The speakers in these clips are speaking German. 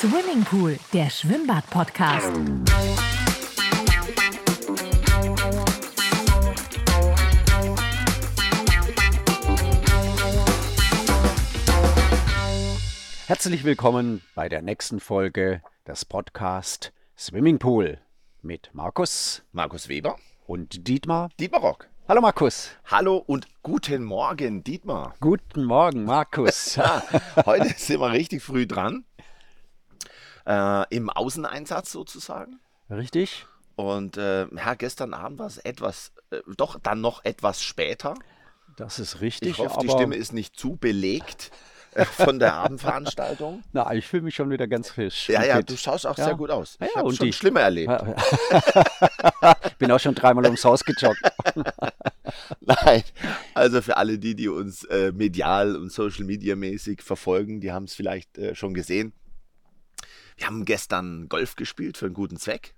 Swimmingpool, der Schwimmbad-Podcast. Herzlich willkommen bei der nächsten Folge des Podcast Swimmingpool mit Markus Markus Weber und Dietmar. Dietmar Rock. Hallo Markus. Hallo und guten Morgen, Dietmar. Guten Morgen, Markus. Ja, heute sind wir richtig früh dran. Äh, Im Außeneinsatz sozusagen. Richtig? Und äh, ja, gestern Abend war es etwas, äh, doch dann noch etwas später. Das ist richtig. Ich hoffe, die Stimme ist nicht zu belegt äh, von der Abendveranstaltung. Na, ich fühle mich schon wieder ganz frisch. Ja, ja, du schaust auch Ja. sehr gut aus. Ich ja, habe schon die- schlimmer erlebt. Bin auch schon dreimal ums Haus gejoggt. Nein, also für alle die, die uns äh, medial und Social Media mäßig verfolgen, die haben es vielleicht äh, schon gesehen. Wir haben gestern Golf gespielt für einen guten Zweck.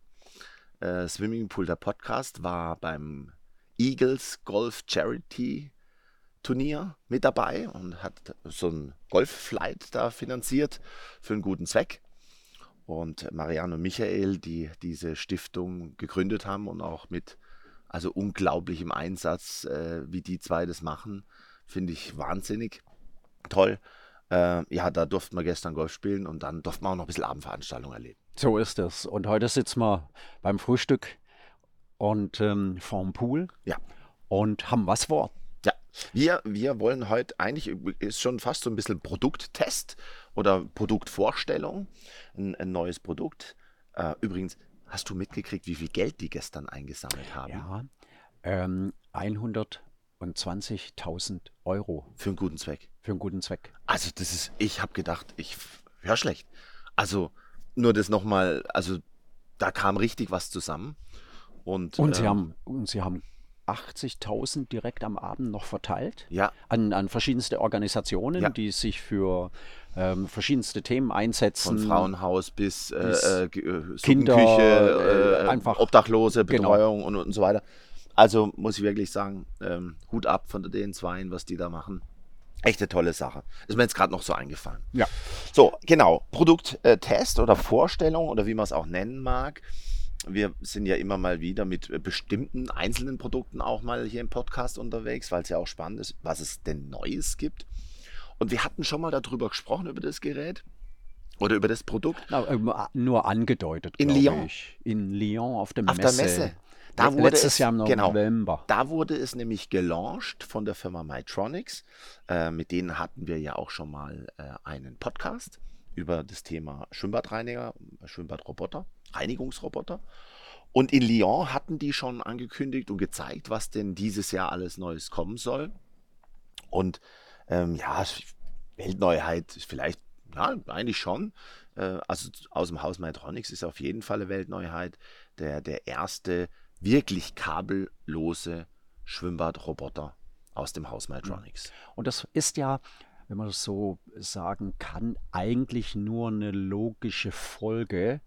Äh, Swimmingpool, der Podcast, war beim Eagles Golf Charity Turnier mit dabei und hat so ein Golf-Flight da finanziert für einen guten Zweck. Und Marianne und Michael, die diese Stiftung gegründet haben und auch mit also unglaublichem Einsatz, äh, wie die zwei das machen, finde ich wahnsinnig toll. Äh, ja, da durften wir gestern Golf spielen und dann durften wir auch noch ein bisschen Abendveranstaltung erleben. So ist es. Und heute sitzen wir beim Frühstück und ähm, vorm Pool Ja. und haben was vor. Ja, wir, wir wollen heute eigentlich, ist schon fast so ein bisschen Produkttest oder Produktvorstellung, ein, ein neues Produkt. Äh, übrigens, hast du mitgekriegt, wie viel Geld die gestern eingesammelt haben? Ja, ähm, 120.000 Euro Für einen guten Zweck. für einen guten Zweck. Also das ist, ich habe gedacht, ich höre schlecht. Also nur das nochmal, also da kam richtig was zusammen. Und, Und sie ähm, haben, und sie haben 80.000 direkt am Abend noch verteilt Ja, an, an verschiedenste Organisationen, Ja. die sich für ähm, verschiedenste Themen einsetzen. von Frauenhaus bis, äh, bis äh, äh, Kinder, äh, äh, einfach- Obdachlose, Genau. Betreuung und, und so weiter. Also muss ich wirklich sagen, ähm, Hut ab von den Zweien, was die da machen. Echte tolle Sache. Ist mir jetzt gerade noch so eingefallen. Ja. So, genau. Produkttest oder Vorstellung oder wie man es auch nennen mag. Wir sind ja immer mal wieder mit äh, bestimmten einzelnen Produkten auch mal hier im Podcast unterwegs, weil es ja auch spannend ist, was es denn Neues gibt. Und wir hatten schon mal darüber gesprochen, über das Gerät oder über das Produkt. Na, ähm, nur angedeutet, In Lyon. ich. In Lyon auf der Auf Messe. der Messe. Da wurde Letztes es- Jahr im genau. November. Da wurde es nämlich gelauncht von der Firma Mytronics. Äh, mit denen hatten wir ja auch schon mal äh, einen Podcast über das Thema Schwimmbadreiniger, Schwimmbadroboter, Reinigungsroboter. Und in Lyon hatten die schon angekündigt und gezeigt, was denn dieses Jahr alles Neues kommen soll. Und ähm, ja, Weltneuheit ist vielleicht, ja, eigentlich schon. Äh, also aus dem Haus Mytronics ist auf jeden Fall eine Weltneuheit. Der, der erste wirklich kabellose Schwimmbadroboter aus dem Haus Mytronics. Und das ist ja, wenn man das so sagen kann, eigentlich nur eine logische Folge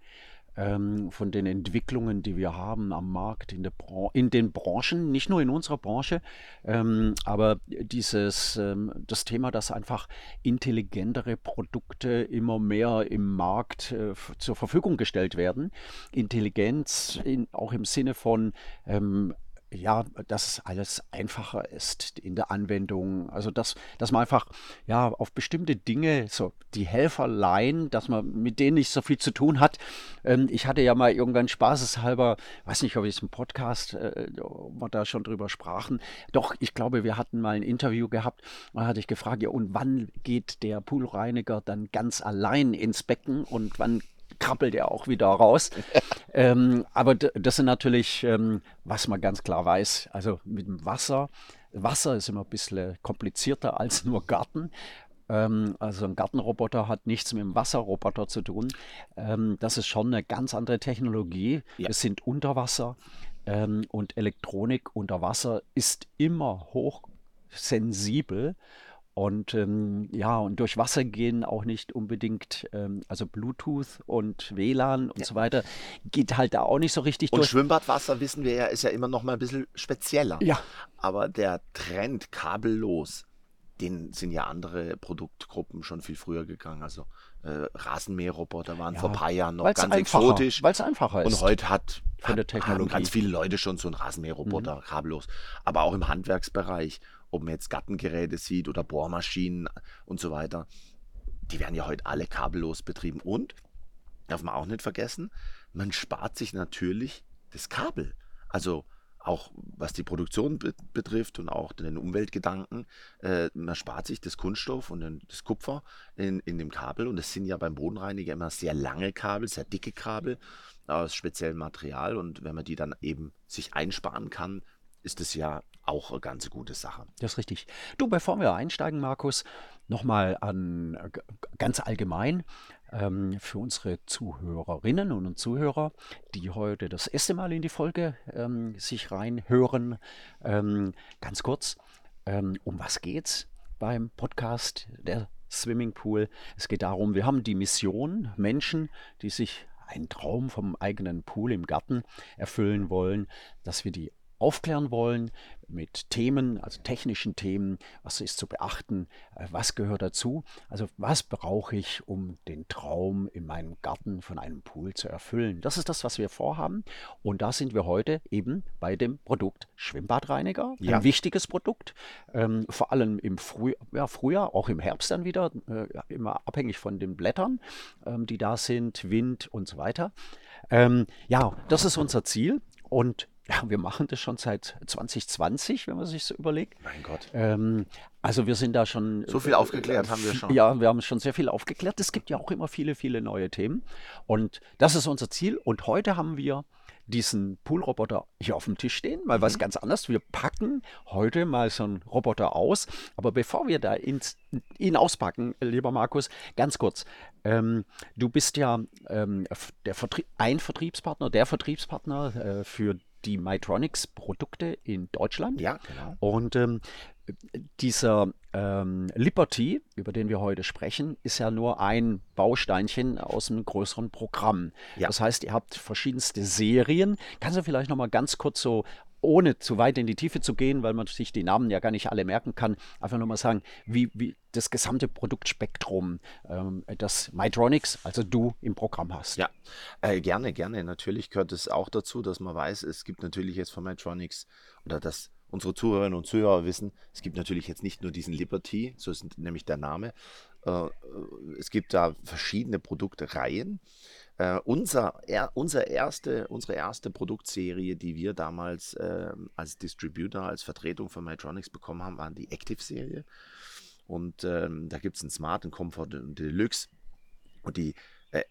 ähm, von den Entwicklungen, die wir haben am Markt, in, der Bran in den Branchen, nicht nur in unserer Branche, ähm, aber dieses, ähm, das Thema, dass einfach intelligentere Produkte immer mehr im Markt äh, zur Verfügung gestellt werden. Intelligenz in, auch im Sinne von ähm, ja, dass alles einfacher ist in der Anwendung. Also dass, dass man einfach ja auf bestimmte Dinge, so die Helferlein, dass man mit denen nicht so viel zu tun hat. Ähm, ich hatte ja mal irgendwann spaßeshalber, weiß nicht, ob ich es im Podcast, äh, ob wir da schon drüber sprachen. Doch, ich glaube, wir hatten mal ein Interview gehabt. Da hatte ich gefragt, ja, und wann geht der Poolreiniger dann ganz allein ins Becken und wann krabbelt er auch wieder raus. ähm, aber das sind natürlich, ähm, was man ganz klar weiß, also mit dem Wasser. Wasser ist immer ein bisschen komplizierter als nur Garten. Ähm, also ein Gartenroboter hat nichts mit dem Wasserroboter zu tun. Ähm, das ist schon eine ganz andere Technologie. Ja. Wir sind unter Wasser ähm, und Elektronik unter Wasser ist immer hochsensibel. Und ähm, ja, und durch Wasser gehen auch nicht unbedingt, ähm, also Bluetooth und WLAN und so weiter, geht halt da auch nicht so richtig Und durch. Schwimmbadwasser, wissen wir ja, ist ja immer noch mal ein bisschen spezieller. Ja. Aber der Trend kabellos, denen sind ja andere Produktgruppen schon viel früher gegangen. Also äh, Rasenmäherroboter waren vor ein paar Jahren noch ganz exotisch. Weil es einfacher ist. Und heute hat, Von der hat, Technologie. haben ganz viele Leute schon so einen Rasenmäherroboter, kabellos. Aber auch im Handwerksbereich, ob man jetzt Gartengeräte sieht oder Bohrmaschinen und so weiter, die werden ja heute alle kabellos betrieben. Und, darf man auch nicht vergessen, man spart sich natürlich das Kabel. Also auch was die Produktion be betrifft und auch den Umweltgedanken, äh, man spart sich das Kunststoff und den, das Kupfer in, in dem Kabel. Und das sind ja beim Bodenreiniger immer sehr lange Kabel, sehr dicke Kabel aus speziellem Material. Und wenn man die dann eben sich einsparen kann, ist das ja auch eine ganz gute Sache. Das ist richtig. Du, bevor wir einsteigen, Markus, nochmal an ganz allgemein ähm, für unsere Zuhörerinnen und Zuhörer, die heute das erste Mal in die Folge ähm, sich reinhören. Ähm, ganz kurz, ähm, um was geht's beim Podcast der Swimmingpool? Es geht darum, wir haben die Mission, Menschen, die sich einen Traum vom eigenen Pool im Garten erfüllen wollen, dass wir die aufklären wollen mit Themen, also technischen Themen, was ist zu beachten, äh, was gehört dazu, also was brauche ich, um den Traum in meinem Garten von einem Pool zu erfüllen. Das ist das, was wir vorhaben und da sind wir heute eben bei dem Produkt Schwimmbadreiniger, Ja. ein wichtiges Produkt, ähm, vor allem im Früh ja, Frühjahr, auch im Herbst dann wieder, äh, immer abhängig von den Blättern, ähm, die da sind, Wind und so weiter. Ähm, ja, das ist unser Ziel und ja, wir machen das schon seit 2020, wenn man sich so überlegt. Mein Gott. Ähm, also wir sind da schon. So viel aufgeklärt haben wir schon. Ja, wir haben schon sehr viel aufgeklärt. Es gibt ja auch immer viele, viele neue Themen. Und das ist unser Ziel. Und heute haben wir diesen Poolroboter hier auf dem Tisch stehen, mal Mhm. was ganz anderes. Wir packen heute mal so einen Roboter aus. Aber bevor wir da ins, ihn auspacken, lieber Markus, ganz kurz. Ähm, du bist ja ähm, der Vertrie ein Vertriebspartner, der Vertriebspartner äh, für die Mytronics Produkte in Deutschland. Ja, genau. Und ähm, dieser ähm, Liberty, über den wir heute sprechen, ist ja nur ein Bausteinchen aus einem größeren Programm. Ja. Das heißt, ihr habt verschiedenste Serien. Kannst du vielleicht noch mal ganz kurz so, ohne zu weit in die Tiefe zu gehen, weil man sich die Namen ja gar nicht alle merken kann, einfach noch mal sagen, wie, wie das gesamte Produktspektrum, ähm, das Mytronics, also du im Programm hast. Ja, äh, gerne, gerne. Natürlich gehört es auch dazu, dass man weiß, es gibt natürlich jetzt von Metronics oder dass unsere Zuhörerinnen und Zuhörer wissen, es gibt natürlich jetzt nicht nur diesen Liberty, so ist nämlich der Name. Äh, äh, es gibt da verschiedene Produktreihen. Äh, unser, er, unser erste, unsere erste Produktserie, die wir damals äh, als Distributor, als Vertretung von Metronics bekommen haben, waren die Active-Serie. Und ähm, da gibt es einen Smart, einen Comfort und einen Deluxe. Und die äh,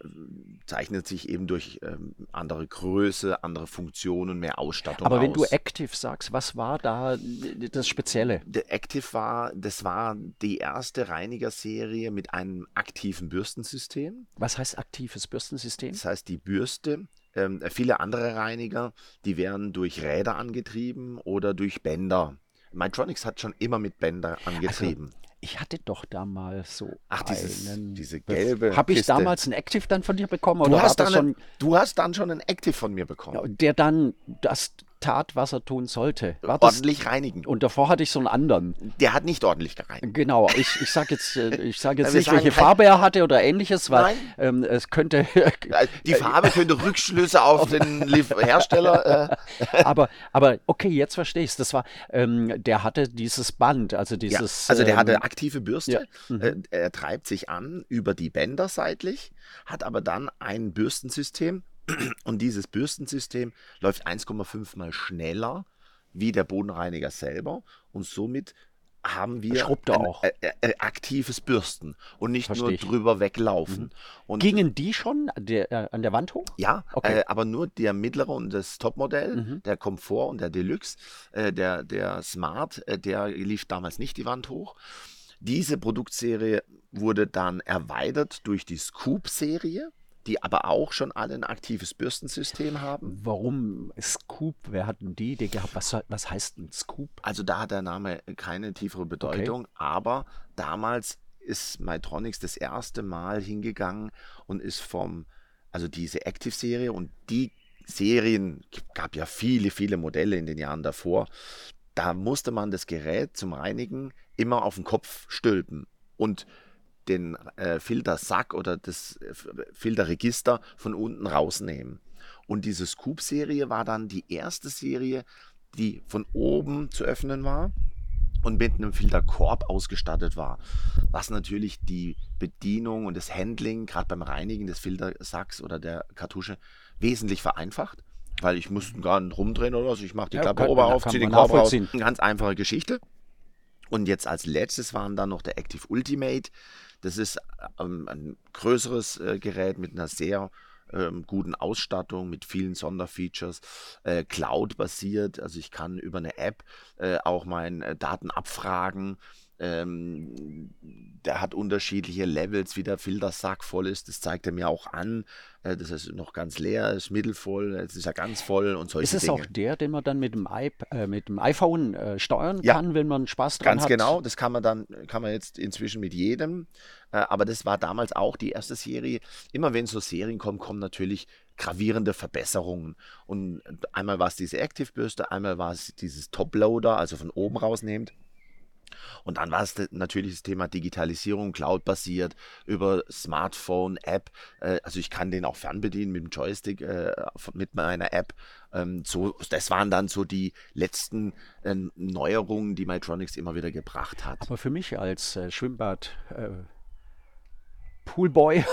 zeichnet sich eben durch ähm, andere Größe, andere Funktionen, mehr Ausstattung Aber aus. wenn du Active sagst, was war da das Spezielle? Der Active war, das war die erste Reinigerserie mit einem aktiven Bürstensystem. Was heißt aktives Bürstensystem? Das heißt, die Bürste, ähm, viele andere Reiniger, die werden durch Räder angetrieben oder durch Bänder. Mytronics hat schon immer mit Bänder angetrieben. Ich hatte doch damals so Ach, dieses- einen. diese gelbe Habe ich Kiste. damals einen Active dann von dir bekommen? du, Oder hast dann, schon, du hast dann schon ein Active von mir bekommen. der dann das tat, was er tun sollte? War das, ordentlich reinigen. und davor hatte ich so einen anderen. Der hat nicht ordentlich gereinigt. Genau, ich, ich sage jetzt, äh, ich sag jetzt Ja, wir nicht, welche Farbe er hatte oder ähnliches, weil Nein. ähm, es könnte. Äh, Die Farbe könnte Rückschlüsse auf den Hersteller. Äh, aber, aber okay, jetzt verstehe ich es. Das war, ähm, der hatte dieses Band, also ja, dieses. also der ähm, hatte aktive Bürste. ja, mhm. Äh, er treibt sich an über die Bänder seitlich, hat aber dann ein Bürstensystem. Und dieses Bürstensystem läuft 1,5 mal schneller wie der Bodenreiniger selber. Und somit haben wir ein, auch. Äh, äh, aktives Bürsten und nicht Versteh nur ich. Mhm. drüber weglaufen. Und Gingen die schon an der, äh, an der Wand hoch? Ja, Okay. äh, aber nur der mittlere und das Topmodell, Mhm. der Komfort und der Deluxe, äh, der, der Smart, äh, der lief damals nicht die Wand hoch. Diese Produktserie wurde dann erweitert durch die Scoop-Serie, die aber auch schon alle ein aktives Bürstensystem haben. Warum Scoop? Wer hat denn die Idee gehabt? Was, was heißt ein Scoop? Also da hat der Name keine tiefere Bedeutung, aber damals ist Mytronics das erste Mal hingegangen und ist vom, also diese Active-Serie und die Serien, gab ja viele, viele Modelle in den Jahren davor, da musste man das Gerät zum Reinigen immer auf den Kopf stülpen und den äh, Filtersack oder das äh, Filterregister von unten rausnehmen. Und diese Scoop-Serie war dann die erste Serie, die von oben zu öffnen war und mit einem Filterkorb ausgestattet war, was natürlich die Bedienung und das Handling, gerade beim Reinigen des Filtersacks oder der Kartusche, wesentlich vereinfacht. Weil ich musste gar nicht rumdrehen oder so. Ich mache die Ja, Klappe kann auf, ziehe den Korb raus. Eine ganz einfache Geschichte. Und jetzt als letztes waren dann noch der Active Ultimate. Das ist ähm, ein größeres äh, Gerät mit einer sehr ähm, guten Ausstattung, mit vielen Sonderfeatures, äh, Cloud-basiert. Also ich kann über eine App äh, auch meine äh, Daten abfragen. Ähm, der hat unterschiedliche Levels, wie der Filtersack voll ist. Das zeigt er mir auch an. Äh, das ist noch ganz leer, ist mittelvoll, jetzt ist er ganz voll und solche Ist es Dinge. auch der, den man dann mit dem, iP äh, mit dem iPhone äh, steuern Ja. kann, wenn man Spaß dran Ganz hat? genau, das kann man dann, kann man jetzt inzwischen mit jedem. Äh, aber das war damals auch die erste Serie. Immer wenn so Serien kommen, kommen natürlich gravierende Verbesserungen. Und einmal war es diese Active-Bürste, einmal war es dieses Top-Loader, also von oben rausnehmend. Und dann war es natürlich das Thema Digitalisierung, Cloud-basiert, über Smartphone, App. Äh, also ich kann den auch fernbedienen mit dem Joystick, äh, mit meiner App. Ähm, das waren dann so die letzten äh, Neuerungen, die Mytronics immer wieder gebracht hat. Aber für mich als äh, Schwimmbad Poolboy,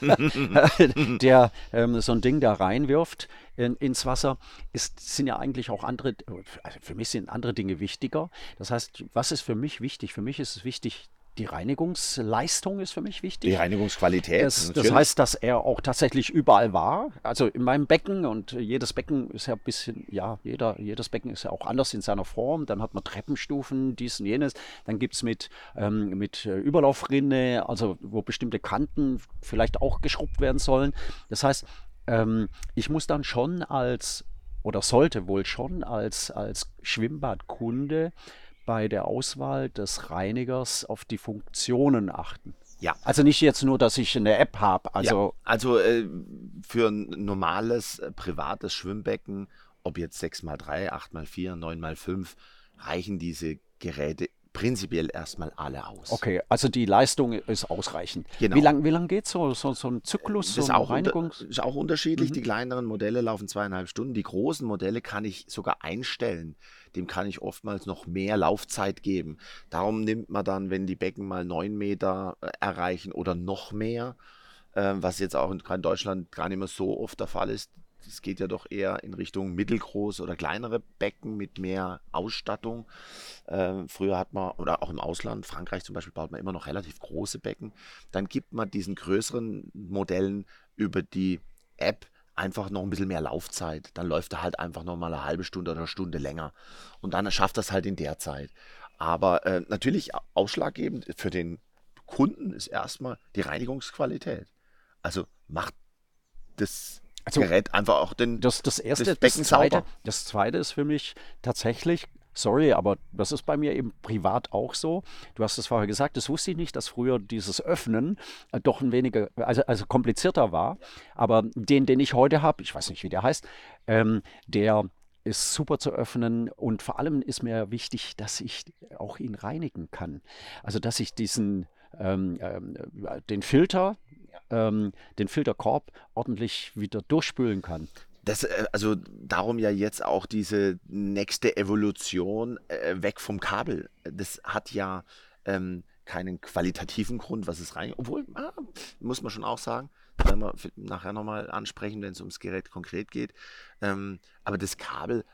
der ähm, so ein Ding da reinwirft in, ins Wasser, ist, sind ja eigentlich auch andere, also für mich sind andere Dinge wichtiger. Das heißt, was ist für mich wichtig? Für mich ist es wichtig, die Reinigungsleistung ist für mich wichtig. Die Reinigungsqualität. Das, das heißt, dass er auch tatsächlich überall war. Also in meinem Becken und jedes Becken ist ja ein bisschen, ja, jeder, jedes Becken ist ja auch anders in seiner Form. Dann hat man Treppenstufen, dies und jenes. Dann gibt es mit, ähm, mit äh, Überlaufrinne, also wo bestimmte Kanten vielleicht auch geschrubbt werden sollen. Das heißt, ähm, ich muss dann schon als, oder sollte wohl schon als, als Schwimmbadkunde bei der Auswahl des Reinigers auf die Funktionen achten. Ja. Also nicht jetzt nur, dass ich eine App habe. Also ja, also äh, für ein normales äh, privates Schwimmbecken, ob jetzt 6x3, 8x4, 9x5, reichen diese Geräte prinzipiell erstmal alle aus. okay, also die Leistung ist ausreichend. Genau. Wie lange wie lang geht so, so, so ein Zyklus, Das so auch, unter, Reinigungs... ist auch unterschiedlich. Die kleineren Modelle laufen zweieinhalb Stunden. Die großen Modelle kann ich sogar einstellen. Dem kann ich oftmals noch mehr Laufzeit geben. Darum nimmt man dann, wenn die Becken mal neun Meter äh, erreichen oder noch mehr, äh, was jetzt auch in Deutschland gar nicht mehr so oft der Fall ist. Es geht ja doch eher in Richtung mittelgroß oder kleinere Becken mit mehr Ausstattung. Ähm, früher hat man, oder auch im Ausland, Frankreich zum Beispiel, baut man immer noch relativ große Becken. Dann gibt man diesen größeren Modellen über die App einfach noch ein bisschen mehr Laufzeit. Dann läuft er halt einfach noch mal eine halbe Stunde oder eine Stunde länger. Und dann schafft das halt in der Zeit. Aber äh, natürlich ausschlaggebend für den Kunden ist erstmal die Reinigungsqualität. Also macht das Also, Gerät einfach auch den. Das, das erste, das das, Becken zweite, sauber. das zweite ist für mich tatsächlich, sorry, aber das ist bei mir eben privat auch so. Du hast es vorher gesagt, das wusste ich nicht, dass früher dieses Öffnen äh, doch ein weniger, also, also komplizierter war. Aber den, den ich heute habe, ich weiß nicht, wie der heißt, ähm, der ist super zu öffnen und vor allem ist mir wichtig, dass ich auch ihn reinigen kann. Also dass ich diesen ähm, ähm, den Filter, ähm, den Filterkorb ordentlich wieder durchspülen kann. Das, äh, also darum ja jetzt auch diese nächste Evolution äh, weg vom Kabel. Das hat ja ähm, keinen qualitativen Grund, was es rein. Obwohl, ah, muss man schon auch sagen, werden wir nachher nochmal ansprechen, wenn es ums Gerät konkret geht. Ähm, aber das Kabel,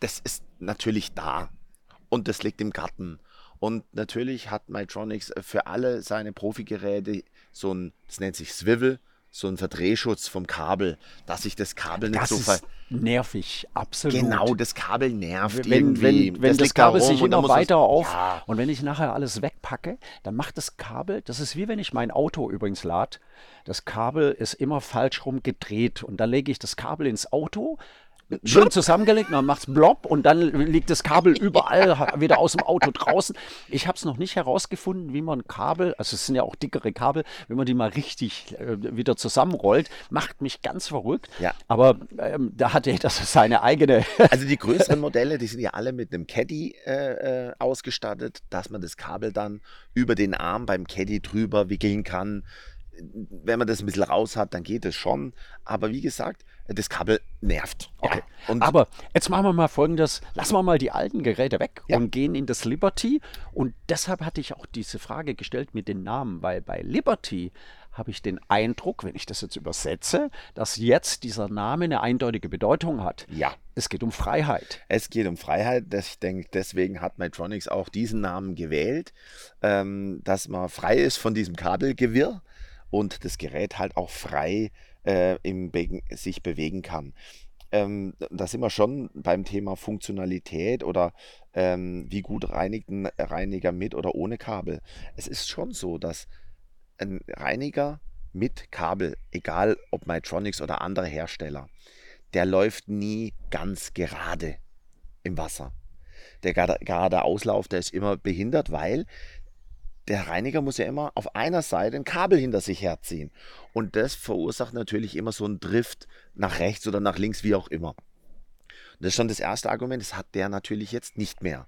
das ist natürlich da. Und das liegt im Garten. Und natürlich hat Mytronics äh, für alle seine Profigeräte so ein, das nennt sich Swivel, so ein Verdrehschutz vom Kabel, dass sich das Kabel nicht Das so ver ist nervig, absolut. Genau, das Kabel nervt wenn, irgendwie. wenn, wenn das, liegt da Kabel rum sich immer weiter auf Ja, und wenn ich nachher alles wegpacke, dann macht das Kabel, das ist wie wenn ich mein Auto übrigens lade, das Kabel ist immer falsch rum gedreht und dann lege ich das Kabel ins Auto, schön zusammengelegt, dann macht's blob und dann liegt das Kabel überall wieder aus dem Auto draußen. Ich habe es noch nicht herausgefunden, wie man Kabel, also es sind ja auch dickere Kabel, wenn man die mal richtig äh, wieder zusammenrollt, macht mich ganz verrückt. Ja. Aber ähm, da hat jeder so seine eigene. Also die größeren Modelle, die sind ja alle mit einem Caddy äh, äh, ausgestattet, dass man das Kabel dann über den Arm beim Caddy drüber wickeln kann. Wenn man das ein bisschen raus hat, dann geht es schon. Aber wie gesagt, das Kabel nervt. Okay. Ja. Aber jetzt machen wir mal folgendes: Lassen wir mal die alten Geräte weg Ja. und gehen in das Liberty. Und deshalb hatte ich auch diese Frage gestellt mit den Namen, weil bei Liberty habe ich den Eindruck, wenn ich das jetzt übersetze, dass jetzt dieser Name eine eindeutige Bedeutung hat. ja, Es geht um Freiheit. es geht um Freiheit. Das, ich denke, deswegen hat Mytronics auch diesen Namen gewählt, ähm, dass man frei ist von diesem Kabelgewirr und das Gerät halt auch frei äh, im Be sich bewegen kann. Ähm, da sind wir schon beim Thema Funktionalität oder ähm, wie gut reinigt ein Reiniger mit oder ohne Kabel. Es ist schon so, dass ein Reiniger mit Kabel, egal ob Mytronics oder andere Hersteller, der läuft nie ganz gerade im Wasser. Der gerade, Auslauf, der ist immer behindert, weil der Reiniger muss ja immer auf einer Seite ein Kabel hinter sich herziehen. Und das verursacht natürlich immer so einen Drift nach rechts oder nach links, wie auch immer. Und das ist schon das erste Argument, das hat der natürlich jetzt nicht mehr.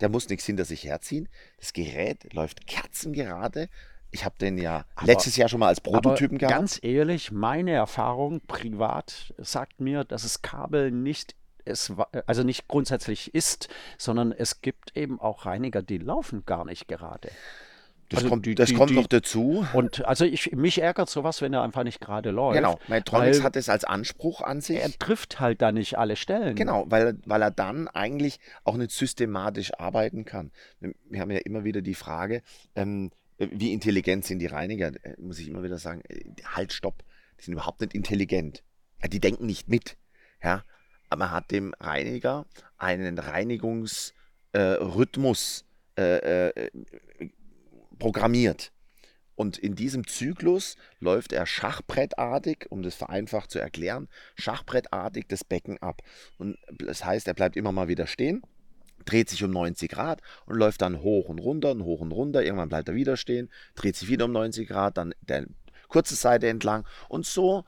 Der muss nichts hinter sich herziehen. Das Gerät läuft kerzengerade. Ich habe den ja Aber- letztes Jahr schon mal als Prototypen Aber gehabt. ganz ehrlich, meine Erfahrung privat sagt mir, dass das Kabel nicht es, also nicht grundsätzlich ist, sondern es gibt eben auch Reiniger, die laufen gar nicht gerade. Das also kommt, die- das die- kommt die- noch dazu. Und also ich, mich ärgert sowas, wenn er einfach nicht gerade läuft. Genau, Mytronics weil hat es als Anspruch an sich. Er trifft halt da nicht alle Stellen. Genau, weil, weil er dann eigentlich auch nicht systematisch arbeiten kann. Wir haben ja immer wieder die Frage, ähm, wie intelligent sind die Reiniger? Äh, Muss ich immer wieder sagen, äh, halt, stopp, die sind überhaupt nicht intelligent. Die denken nicht mit. Ja, aber man hat dem Reiniger einen Reinigungsrhythmus Rhythmus, äh, äh, programmiert. Und in diesem Zyklus läuft er schachbrettartig, um das vereinfacht zu erklären, schachbrettartig das Becken ab. Und das heißt, er bleibt immer mal wieder stehen, dreht sich um 90 Grad und läuft dann hoch und runter und hoch und runter. Irgendwann bleibt er wieder stehen, dreht sich wieder um 90 Grad, dann der kurze Seite entlang. Und so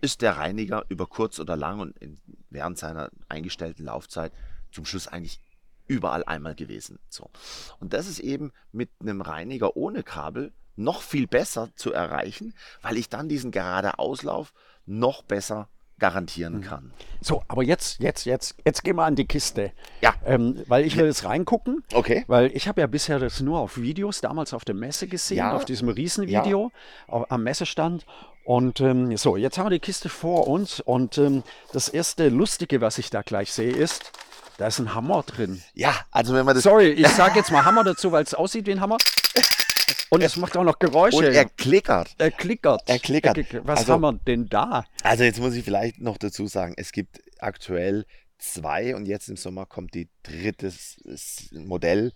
ist der Reiniger über kurz oder lang und in, während seiner eingestellten Laufzeit zum Schluss eigentlich überall einmal gewesen. So. Und das ist eben mit einem Reiniger ohne Kabel noch viel besser zu erreichen, weil ich dann diesen gerade Auslauf noch besser garantieren kann. So, aber jetzt, jetzt, jetzt, jetzt gehen wir an die Kiste. Ja. Ähm, weil ich will jetzt reingucken. Okay. Weil ich habe ja bisher das nur auf Videos damals auf der Messe gesehen, Ja. auf diesem Riesenvideo au- am Messestand. Und ähm, so, jetzt haben wir die Kiste vor uns und ähm, das erste Lustige, was ich da gleich sehe, ist, da ist ein Hammer drin. Ja, also wenn man das Sorry, ich sage jetzt mal Hammer dazu, weil es aussieht wie ein Hammer. Und es macht auch noch Geräusche. und er klickert. er klickert. Er klickert. Was Also- haben wir denn da? Also jetzt muss ich vielleicht noch dazu sagen, es gibt aktuell zwei und jetzt im Sommer kommt die dritte Modell.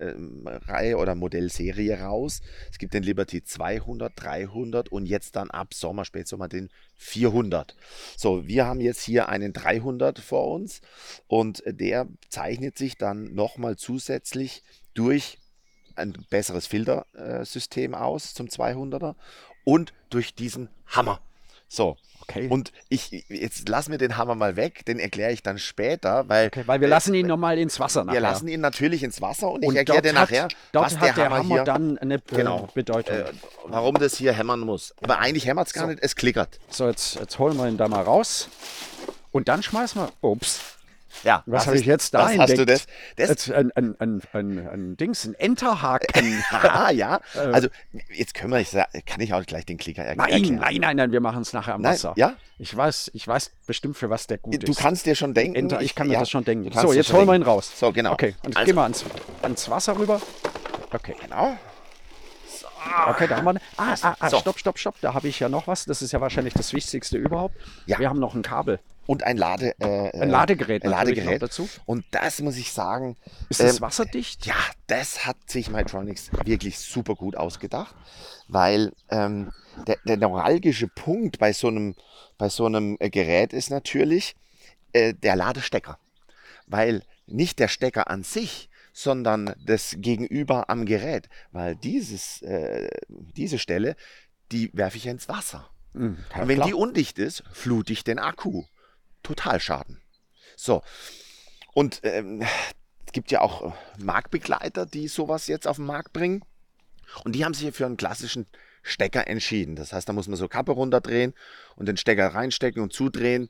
Ähm, Reihe oder Modellserie raus. Es gibt den Liberty 200, 300 und jetzt dann ab Sommer, Spätsommer den 400. So, wir haben jetzt hier einen 300 vor uns und der zeichnet sich dann nochmal zusätzlich durch ein besseres Filtersystem aus zum 200er und durch diesen Hammer. So, Okay. und ich jetzt lass mir den Hammer mal weg, den erkläre ich dann später, weil okay, weil wir lassen ihn nochmal ins Wasser nachher. wir lassen ihn natürlich ins Wasser und ich Und erkläre dir nachher, hat, was der, der Hammer, Hammer hier, dann eine äh, Genau. Bedeutung. äh, warum das hier hämmern muss. Aber eigentlich hämmert es gar So. nicht, es klickert. So, jetzt, jetzt holen wir ihn da mal raus. Und dann schmeißen wir. Ups. Ja, Was habe ich jetzt da Was hast du das? entdeckt? das Jetzt ein, ein, ein, ein, ein Dings, ein Enterhaken. ah, ja. Also jetzt können wir, ich kann ich auch gleich den Klicker er Äh. nein, erklären. nein, nein, nein, wir machen es nachher am Nein, Wasser. ja? Ich weiß, ich weiß bestimmt, für was der gut Du ist. kannst dir schon denken. Enter, ich kann mir ja, das schon denken. du So, jetzt holen wir ihn raus. So, genau. Okay, und Also- gehen wir ans, ans Wasser rüber. Okay. Genau. Okay, da haben wir. Ah, ah, ah So. stopp, stopp, stopp. Da habe ich ja noch was. Das ist ja wahrscheinlich das Wichtigste überhaupt. Ja. Wir haben noch ein Kabel. Und ein Lade, äh, Ein Ladegerät Ein Ladegerät dazu. Und das muss ich sagen. Ist das ähm, wasserdicht? Ja, das hat sich Mytronics wirklich super gut ausgedacht, weil ähm, der, der neuralgische Punkt bei so einem, bei so einem äh, Gerät ist natürlich, äh, der Ladestecker. Weil nicht der Stecker an sich, sondern das Gegenüber am Gerät. Weil dieses, äh, diese Stelle, die werfe ich ins Wasser. Mhm, Und wenn klar. die undicht ist, flute ich den Akku. Totalschaden. So. Und ähm, es gibt ja auch äh, Marktbegleiter, die sowas jetzt auf den Markt bringen. Und die haben sich für einen klassischen Stecker entschieden. Das heißt, da muss man so Kappe runterdrehen und den Stecker reinstecken und zudrehen.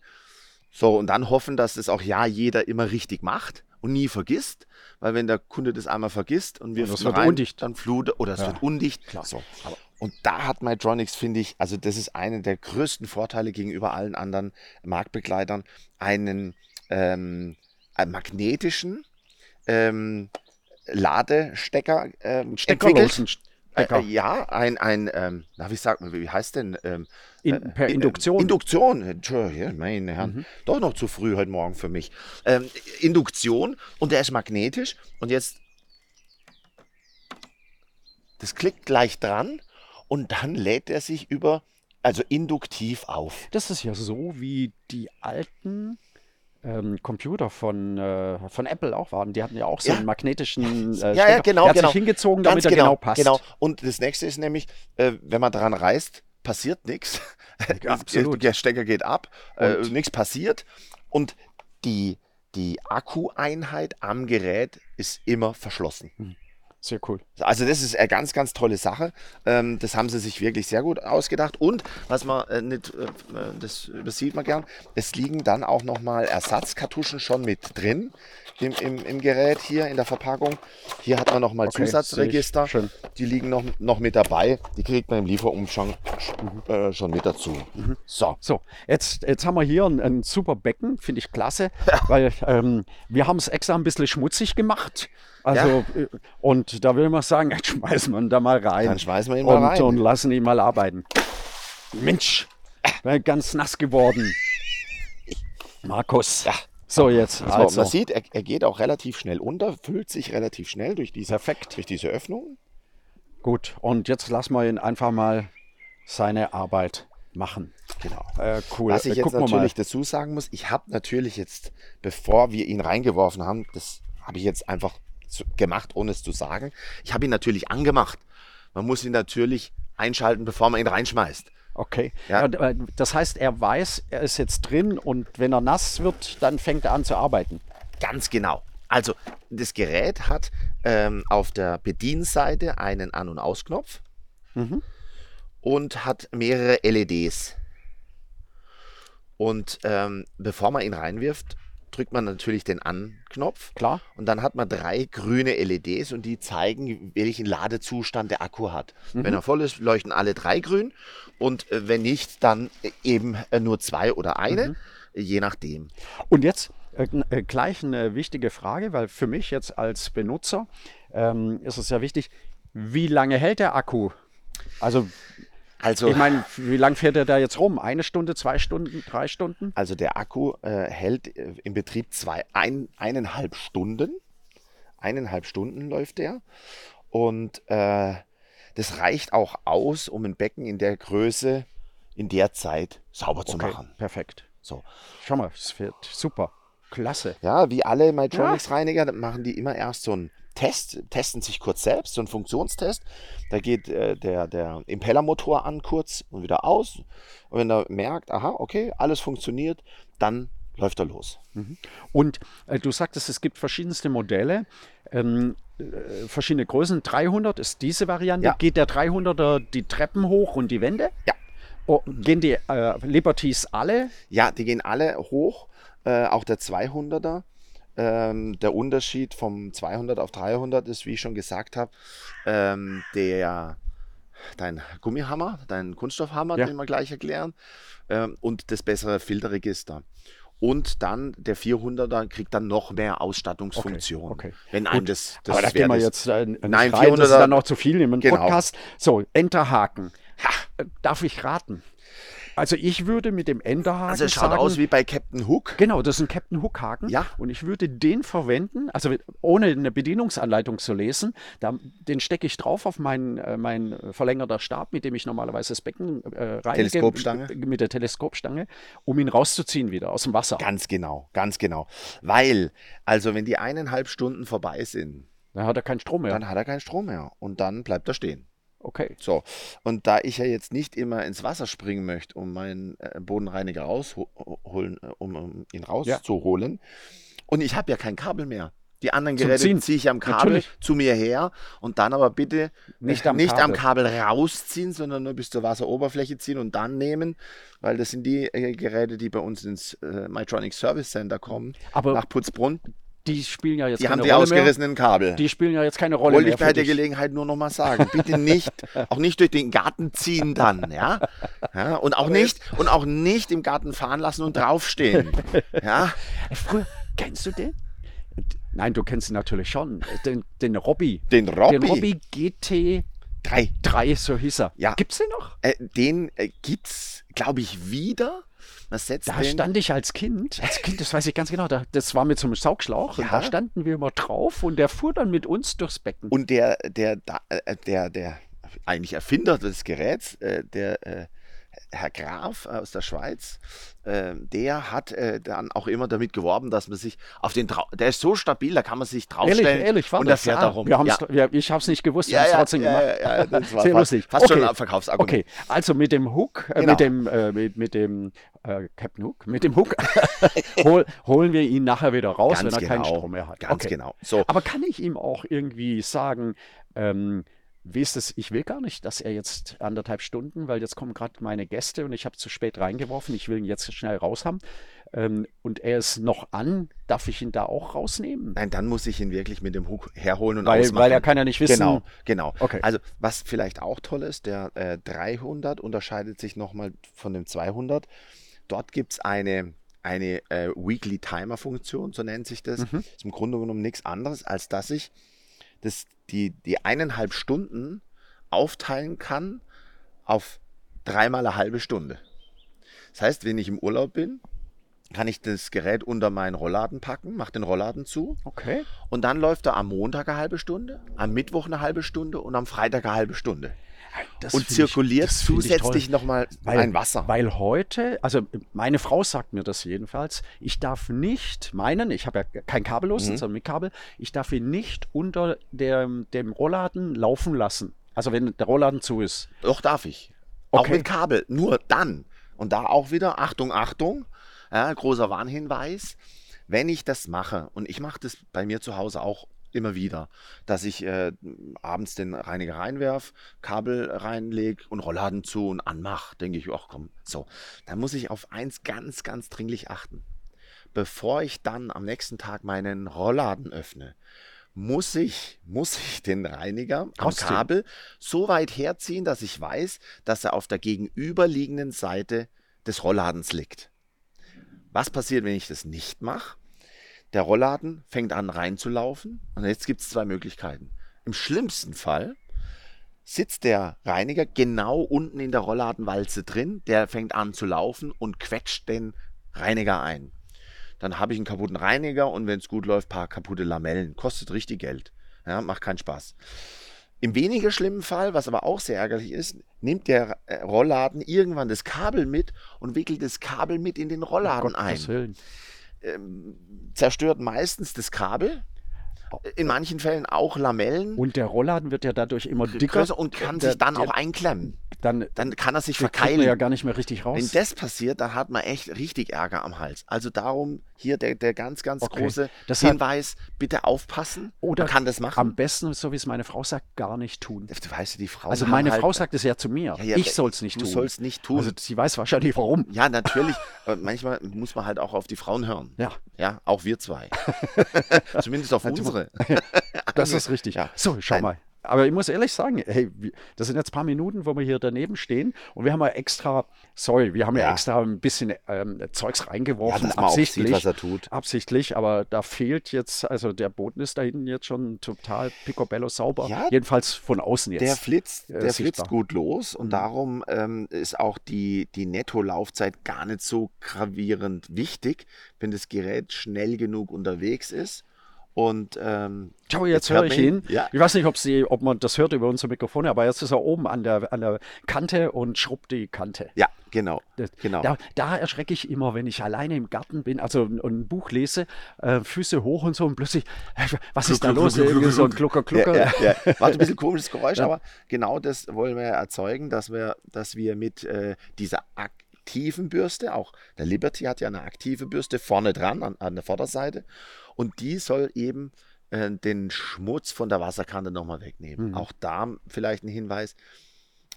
So, und dann hoffen, dass es auch ja jeder immer richtig macht und nie vergisst. Weil wenn der Kunde das einmal vergisst und ihn wird rein, undicht. dann flute oder es Ja. wird undicht. Klar. So. Und da hat Mytronics, finde ich, also das ist einer der größten Vorteile gegenüber allen anderen Marktbegleitern, einen ähm, einen magnetischen ähm, Ladestecker ähm. Steckerlosen Äh, äh, ja, ein, ein ähm, na, wie sagt man, wie heißt denn? Ähm, In, per äh, Induktion. Induktion, Entschuldigung, meine Herren, Mhm. doch noch zu früh heute Morgen für mich. Ähm, Induktion und der ist magnetisch und jetzt, das klickt gleich dran und dann lädt er sich über, also induktiv auf. Das ist ja so, wie die alten ähm, Computer von, äh, von Apple auch waren. Die hatten ja auch so Ja. einen magnetischen äh, Ja, ja, Stecker. genau, Der hat genau. sich hingezogen, damit er genau passt. Genau. Und das nächste ist nämlich, äh, wenn man daran reißt, passiert nichts. Absolut. Der Stecker geht ab, äh, nichts passiert. Und die, die Akkueinheit am Gerät ist immer verschlossen. Sehr cool. Also das ist eine ganz, ganz tolle Sache. Ähm, das haben sie sich wirklich sehr gut ausgedacht. Und was man äh, nicht, äh, das übersieht man gern, es liegen dann auch nochmal Ersatzkartuschen schon mit drin im, im, im Gerät hier in der Verpackung. Hier hat man nochmal Okay, Zusatzregister. Die liegen noch, noch mit dabei. Die kriegt man im Lieferumschlag äh, schon mit dazu. So. So, jetzt, jetzt haben wir hier ein, ein super Becken, finde ich klasse, weil ähm, wir haben es extra ein bisschen schmutzig gemacht. Also, äh, und da will man sagen, jetzt schmeißen wir ihn da mal rein. Dann schmeißen wir ihn und, mal rein. Und lassen ihn mal arbeiten. Mensch, wäre ganz nass geworden. Markus. So, jetzt. So, Also, Man sieht, er, er geht auch relativ schnell unter, füllt sich relativ schnell durch diese, Perfekt. durch diese Öffnung. gut. Und jetzt lassen wir ihn einfach mal seine Arbeit machen. Genau. Äh, cool. Was ich Äh, jetzt gucken natürlich dazu sagen muss, ich habe natürlich jetzt, bevor wir ihn reingeworfen haben, das habe ich jetzt einfach gemacht, ohne es zu sagen. Ich habe ihn natürlich angemacht. Man muss ihn natürlich einschalten, bevor man ihn reinschmeißt. Okay. Ja. Äh, das heißt, er weiß, er ist jetzt drin und wenn er nass wird, dann fängt er an zu arbeiten. Ganz genau. Also das Gerät hat ähm, auf der Bedienseite einen An- und Ausknopf Mhm. und hat mehrere LEDs. Und ähm, bevor man ihn reinwirft, drückt man natürlich den An-Knopf. Klar. Und dann hat man drei grüne LEDs und die zeigen, welchen Ladezustand der Akku hat. Wenn er voll ist, leuchten alle drei grün und äh, wenn nicht, dann äh, eben äh, nur zwei oder eine, je nachdem. Und jetzt äh, gleich eine wichtige Frage, weil für mich jetzt als Benutzer ähm, ist es ja wichtig, wie lange hält der Akku? Also, Also, ich meine, wie lange fährt er da jetzt rum? Eine Stunde, zwei Stunden, drei Stunden? also der Akku äh, hält äh, im Betrieb zwei, ein, eineinhalb Stunden. Eineinhalb Stunden läuft der. Und äh, das reicht auch aus, um ein Becken in der Größe in der Zeit sauber zu Okay, machen. perfekt. So. Schau mal, es fährt super. Klasse. Ja, wie alle Mytronics-Reiniger machen die immer erst so einen Test, testen sich kurz selbst, so einen Funktionstest. Da geht äh, der, der Impellermotor an kurz und wieder aus. Und wenn er merkt, aha, okay, alles funktioniert, dann läuft er los. Und äh, du sagtest, es gibt verschiedenste Modelle, ähm, äh, verschiedene Größen. 300 ist diese Variante. Ja. Geht der 300er die Treppen hoch und die Wände? Ja. Oh, gehen die äh, Liberties alle? Ja, die gehen alle hoch, äh, auch der 200er. Ähm, der Unterschied vom 200 auf 300 ist, wie ich schon gesagt habe, ähm, der dein Gummihammer, dein Kunststoffhammer, Ja. den wir gleich erklären, ähm, und das bessere Filterregister. Und dann der 400er kriegt dann noch mehr Ausstattungsfunktion. Okay, okay. Wenn einem Gut, das, das Aber da gehen wir jetzt äh, Nein, rein, das ist 400er dann noch zu viel im Genau. Podcast. So, Enterhaken. Ha, darf ich raten? Also ich würde mit dem Enderhaken Also es schaut sagen, aus wie bei Captain Hook. Genau, das ist ein Captain Hook Haken. Ja. Und ich würde den verwenden, also ohne eine Bedienungsanleitung zu lesen. Da, den stecke ich drauf auf meinen äh, mein verlängerter Stab, mit dem ich normalerweise das Becken äh, reinige. Teleskopstange. Mit der Teleskopstange, um ihn rauszuziehen wieder aus dem Wasser. Ganz genau, ganz genau. Weil, also wenn die eineinhalb Stunden vorbei sind, Da hat er keinen Strom mehr. dann hat er keinen Strom mehr und dann bleibt er stehen. Okay. So, und da ich ja jetzt nicht immer ins Wasser springen möchte, um meinen äh, Bodenreiniger rausholen, äh, um, ihn rauszuholen, und ich habe ja kein Kabel mehr. Die anderen Geräte ziehe ich am Kabel Natürlich. zu mir her und dann aber bitte Nicht am nicht am Kabel. Kabel rausziehen, sondern nur bis zur Wasseroberfläche ziehen und dann nehmen, weil das sind die äh, Geräte, die bei uns ins äh, Mytronic Service Center kommen, Aber nach Putzbrunn. Die spielen ja jetzt Die haben keine die Rolle ausgerissenen Kabel. mehr. Die spielen ja jetzt keine Rolle Wollte ich bei der dich. Gelegenheit nur noch mal sagen. Bitte nicht, auch nicht durch den Garten ziehen dann, ja. ja und auch nicht, und auch nicht im Garten fahren lassen und draufstehen. Ja. Früher, kennst du den? Nein, du kennst ihn natürlich schon. Den, den Robby. Den Robby. Den Robby GT3, Drei. so hieß er. Ja. Gibt's den noch? Äh, den äh, gibt's, glaube ich, wieder. Was setzt Da den? stand ich als Kind, als Kind, das weiß ich ganz genau, da, das war mit so einem Saugschlauch und Ja. da standen wir immer drauf und der fuhr dann mit uns durchs Becken. Und der, der, da- äh, der, der eigentlich Erfinder des Geräts, äh, der äh, Herr Graf aus der Schweiz, äh, der hat äh, dann auch immer damit geworben, dass man sich auf den, Trau der ist so stabil, da kann man sich draufstellen ehrlich, ehrlich, war und das? fährt ja, da rum. Wir ja. wir, ich habe es nicht gewusst, wir Ja, haben es ja, trotzdem ja, gemacht. das war Sehr fast- lustig. fast schon okay. ein Verkaufsargument. Okay, also mit dem Hook, äh, Genau. mit dem, äh, mit, mit dem äh, Captain Hook, mit dem Hook hol, holen wir ihn nachher wieder raus, Ganz wenn er keinen genau, Strom mehr hat. Ganz okay. genau. So, Aber kann ich ihm auch irgendwie sagen, ähm, wie ist es, ich will gar nicht, dass er jetzt anderthalb Stunden, weil jetzt kommen gerade meine Gäste und ich habe zu spät reingeworfen, ich will ihn jetzt schnell raus haben ähm, und er ist noch an, darf ich ihn da auch rausnehmen? nein, dann muss ich ihn wirklich mit dem Hook herholen und Weil, ausmachen. weil er kann ja nicht wissen. Genau, genau. Okay. Also was vielleicht auch toll ist, der äh, 300 unterscheidet sich nochmal von dem 200. Dort gibt es eine, eine äh, Weekly Timer Funktion, so nennt sich das. Mhm. Ist im Grunde genommen nichts anderes, als dass ich das, die, die eineinhalb Stunden aufteilen kann auf dreimal eine halbe Stunde. Das heißt, wenn ich im Urlaub bin, kann ich das Gerät unter meinen Rollladen packen, mache den Rollladen zu Okay. und dann läuft er am Montag eine halbe Stunde, am Mittwoch eine halbe Stunde und am Freitag eine halbe Stunde. Das und zirkuliert ich, zusätzlich nochmal ein Wasser. Weil heute, also meine Frau sagt mir das jedenfalls, ich darf nicht meinen, ich habe ja kein kabellos, Mhm. sondern mit Kabel, ich darf ihn nicht unter dem, dem Rollladen laufen lassen. Also wenn der Rollladen zu ist. Doch darf ich. Auch Okay. mit Kabel. Nur dann. Und da auch wieder, Achtung, Achtung, ja, großer Warnhinweis. Wenn ich das mache, und ich mache das bei mir zu Hause auch immer wieder, dass ich äh, abends den Reiniger reinwerf, Kabel reinlege und Rollladen zu und anmache, denke ich, ach komm, so. Dann muss ich auf eins ganz, ganz dringlich achten. Bevor ich dann am nächsten Tag meinen Rollladen öffne, muss ich, muss ich den Reiniger am Rausziehen. Kabel so weit herziehen, dass ich weiß, dass er auf der gegenüberliegenden Seite des Rollladens liegt. Was passiert, wenn ich das nicht mache? Der Rollladen fängt an reinzulaufen und jetzt gibt es zwei Möglichkeiten. Im schlimmsten Fall sitzt der Reiniger genau unten in der Rollladenwalze drin, der fängt an zu laufen und quetscht den Reiniger ein. Dann habe ich einen kaputten Reiniger und wenn es gut läuft, paar kaputte Lamellen. Kostet richtig Geld. Ja, macht keinen Spaß. Im weniger schlimmen Fall, was aber auch sehr ärgerlich ist, nimmt der äh, Rollladen irgendwann das Kabel mit und wickelt das Kabel mit in den Rollladen Gottes ein. Willen. Zerstört meistens das Kabel. In manchen Fällen auch Lamellen. Und der Rollladen wird ja dadurch immer dicker. größer und kann Der- sich dann der- auch einklemmen. Dann, Dann kann er sich verkeilen. ja gar nicht mehr richtig raus. Wenn das passiert, dann hat man echt richtig Ärger am Hals. Also darum hier der, der ganz, ganz Okay. große Das hat- Hinweis, bitte aufpassen. Oder man kann das machen. Am besten, so wie es meine Frau sagt, gar nicht tun. du weißt, die Frauen Also meine halt, Frau sagt es ja zu mir. Ja, ja, ich soll es nicht du tun. sollst nicht tun. Also sie weiß wahrscheinlich warum. Ja, natürlich. Manchmal muss man halt auch auf die Frauen hören. Ja. Ja, auch wir zwei. Zumindest auf unsere. Das ist richtig. Ja. So, schau Nein. mal. aber ich muss ehrlich sagen, hey, das sind jetzt ein paar Minuten, wo wir hier daneben stehen und wir haben ja extra, sorry, wir haben ja, Ja. extra ein bisschen ähm, Zeugs reingeworfen, Ja, absichtlich. sieht, was er tut. Absichtlich, aber da fehlt jetzt, also der Boden ist da hinten jetzt schon total picobello sauber. Ja. Jedenfalls von außen jetzt. Der flitzt, äh, der flitzt gut los und Mhm. darum ähm, ist auch die, die Nettolaufzeit gar nicht so gravierend wichtig, wenn das Gerät schnell genug unterwegs ist. Und ähm, Schau, jetzt Jetzt höre ich ihn. Ja. Ich weiß nicht, ob, sie, ob man das hört über unsere Mikrofone, aber jetzt ist er oben an der, an der Kante und schrubbt die Kante. ja, genau. Das- genau. Da, da erschrecke ich immer, wenn ich alleine im Garten bin, also ein, ein Buch lese, äh, Füße hoch und so und plötzlich, äh, was ist da los? gluck, so ein gluck. Glucker, Glucker. Ja, ja. Macht ein bisschen komisches Geräusch, aber genau das wollen wir erzeugen, dass wir, dass wir mit äh, dieser aktiven Bürste, auch der Liberty hat ja eine aktive Bürste vorne dran an, an der Vorderseite und die soll eben äh, den Schmutz von der Wasserkante nochmal wegnehmen. Mhm. Auch da vielleicht ein Hinweis.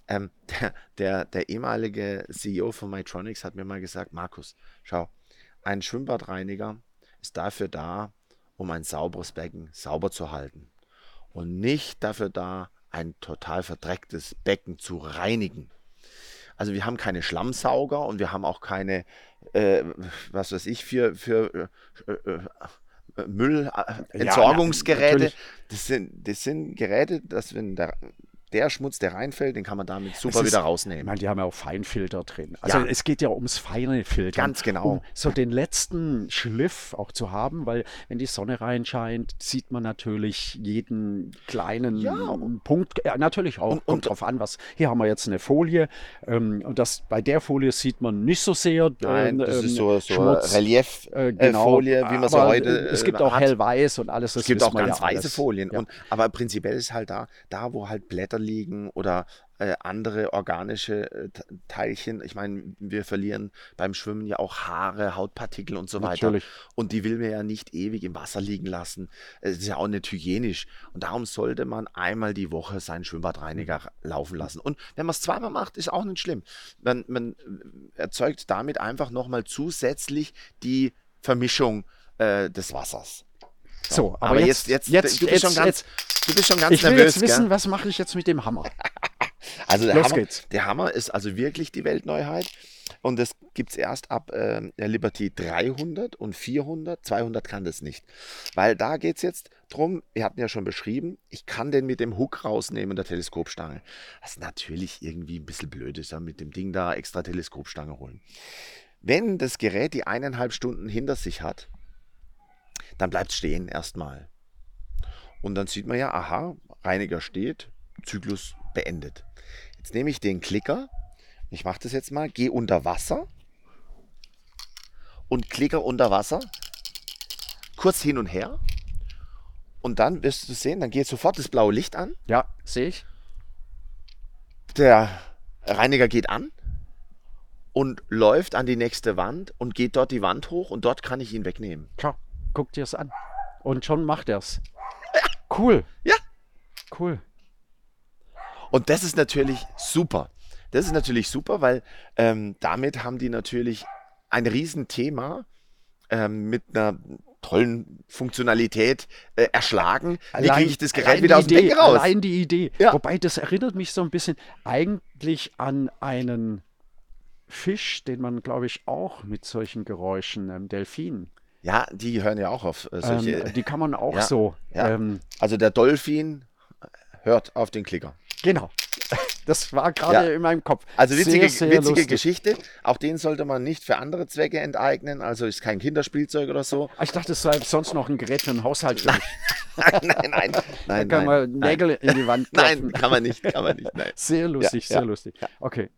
Ähm, der, der, der ehemalige CEO von Mytronics hat mir mal gesagt, Markus, schau, ein Schwimmbadreiniger ist dafür da, um ein sauberes Becken sauber zu halten und nicht dafür da, ein total verdrecktes Becken zu reinigen. Also wir haben keine Schlammsauger und wir haben auch keine, äh, was weiß ich, für, für äh, äh, äh, Müllentsorgungsgeräte. natürlich. das, sind, das sind Geräte, dass wenn der, der Schmutz, der reinfällt, den kann man damit super ist- wieder Ich rausnehmen. meine, die haben ja auch Feinfilter drin. Also Ja. es geht ja ums feine Filtern. Ganz genau. Um so den letzten Schliff auch zu haben, weil wenn die Sonne reinscheint, sieht man natürlich jeden kleinen Ja. Punkt. Ja, natürlich auch. Und- kommt und- drauf an, was. Hier haben wir jetzt eine Folie. Ähm, und das, bei der Folie sieht man nicht so sehr. Nein, ähm, das ist ähm, so, so. Relieffolie, Äh, genau. wie man sie Aber, heute äh, Es gibt äh, auch hat. hellweiß und alles. Es gibt auch ganz ja weiße. Folien. Ja. Und, aber prinzipiell ist halt da, da wo halt Blätter liegen oder äh, andere organische äh, Te- Teilchen. Ich meine, wir verlieren beim Schwimmen ja auch Haare, Hautpartikel und so weiter. Natürlich. Und die will man ja nicht ewig im Wasser liegen lassen. Es ist ja auch nicht hygienisch. Und darum sollte man einmal die Woche seinen Schwimmbadreiniger laufen lassen. Und wenn man es zweimal macht, ist auch nicht schlimm. Man, man erzeugt damit einfach nochmal zusätzlich die Vermischung äh, des Wassers. So, aber, Aber, jetzt, jetzt, jetzt, du, bist schon ganz, jetzt, du bist schon ganz ich will nervös. jetzt wissen, gell? was mache ich jetzt mit dem Hammer? Also der Hammer, geht's. der Hammer ist also wirklich die Weltneuheit. Und das gibt es erst ab äh, Liberty 300 und 400. 200 kann das nicht. Weil da geht es jetzt drum, wir hatten ja schon beschrieben, ich kann den mit dem Hook rausnehmen, der Teleskopstange. Was natürlich irgendwie ein bisschen blöd ist, ja, mit dem Ding da extra Teleskopstange holen. Wenn das Gerät die eineinhalb Stunden hinter sich hat, dann bleibt es stehen erstmal. Und dann sieht man ja, aha, Reiniger steht, Zyklus beendet. Jetzt nehme ich den Klicker, ich mache das jetzt mal, gehe unter Wasser und Klicker unter Wasser, kurz hin und her. Und dann wirst du sehen, dann geht sofort das blaue Licht an. Ja, sehe ich. Der Reiniger geht an und läuft an die nächste Wand und geht dort die Wand hoch und dort kann ich ihn wegnehmen. Schau, guck dir es an. Und schon macht er es. Cool. Ja. Cool. Und das ist natürlich super. Das ist natürlich super, weil ähm, damit haben die natürlich ein Riesenthema ähm, mit einer tollen Funktionalität äh, erschlagen. Wie kriege ich das Gerät allein wieder aus dem Idee, Becken raus? Allein die Idee. Ja. Wobei, das erinnert mich so ein bisschen eigentlich an einen Fisch, den man, glaube ich, auch mit solchen Geräuschen, ähm, Delfin, Ja, die hören ja auch auf äh, solche. ähm, die kann man auch Ja, so. ja. Ähm, also der Dolphin hört auf den Klicker. genau. Das war gerade Ja. in meinem Kopf. Also witzige, sehr, sehr witzige lustig. Geschichte. Auch den sollte man nicht für andere Zwecke enteignen. Also ist kein Kinderspielzeug oder so. Ah, Ich dachte, es sei sonst noch ein Gerät für den Haushalt. Mich. nein, nein, nein. Da nein, kann man nein, nein. Nägel in die Wand Nein, klopfen. kann man nicht, kann man nicht. Nein. Sehr lustig, Ja, sehr ja, lustig. Okay.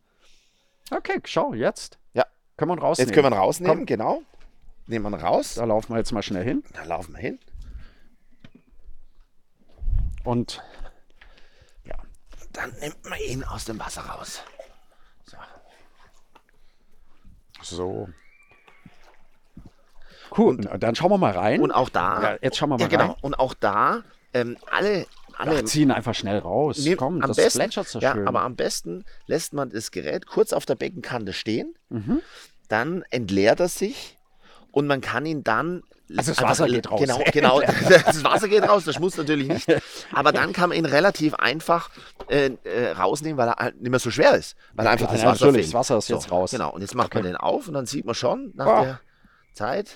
Okay, schau, jetzt. Ja. Können wir ihn rausnehmen. Jetzt können wir ihn rausnehmen, Komm. genau. Nehmen wir raus. Da laufen wir jetzt mal schnell hin. Da laufen wir hin. Und Dann nimmt man ihn aus dem Wasser raus. So. so. Cool. Und dann schauen wir mal rein. Und auch da. Ja, jetzt schauen wir mal ja, genau. rein. Und auch da, ähm, alle, alle Ach, ziehen einfach schnell raus. Nehm- Komm, am das besten, so ja, schön. aber am besten lässt man das Gerät kurz auf der Beckenkante stehen, Mhm. dann entleert er sich und man kann ihn dann Also das einfach Wasser geht raus. Genau, genau. Das Wasser geht raus, das Schmutz natürlich nicht. Aber dann kann man ihn relativ einfach äh, äh, rausnehmen, weil er halt nicht mehr so schwer ist. Weil einfach das Ja, Wasser natürlich, fehlt. das Wasser ist jetzt raus. Genau, und jetzt macht man Okay. den auf und dann sieht man schon nach Ah. der Zeit.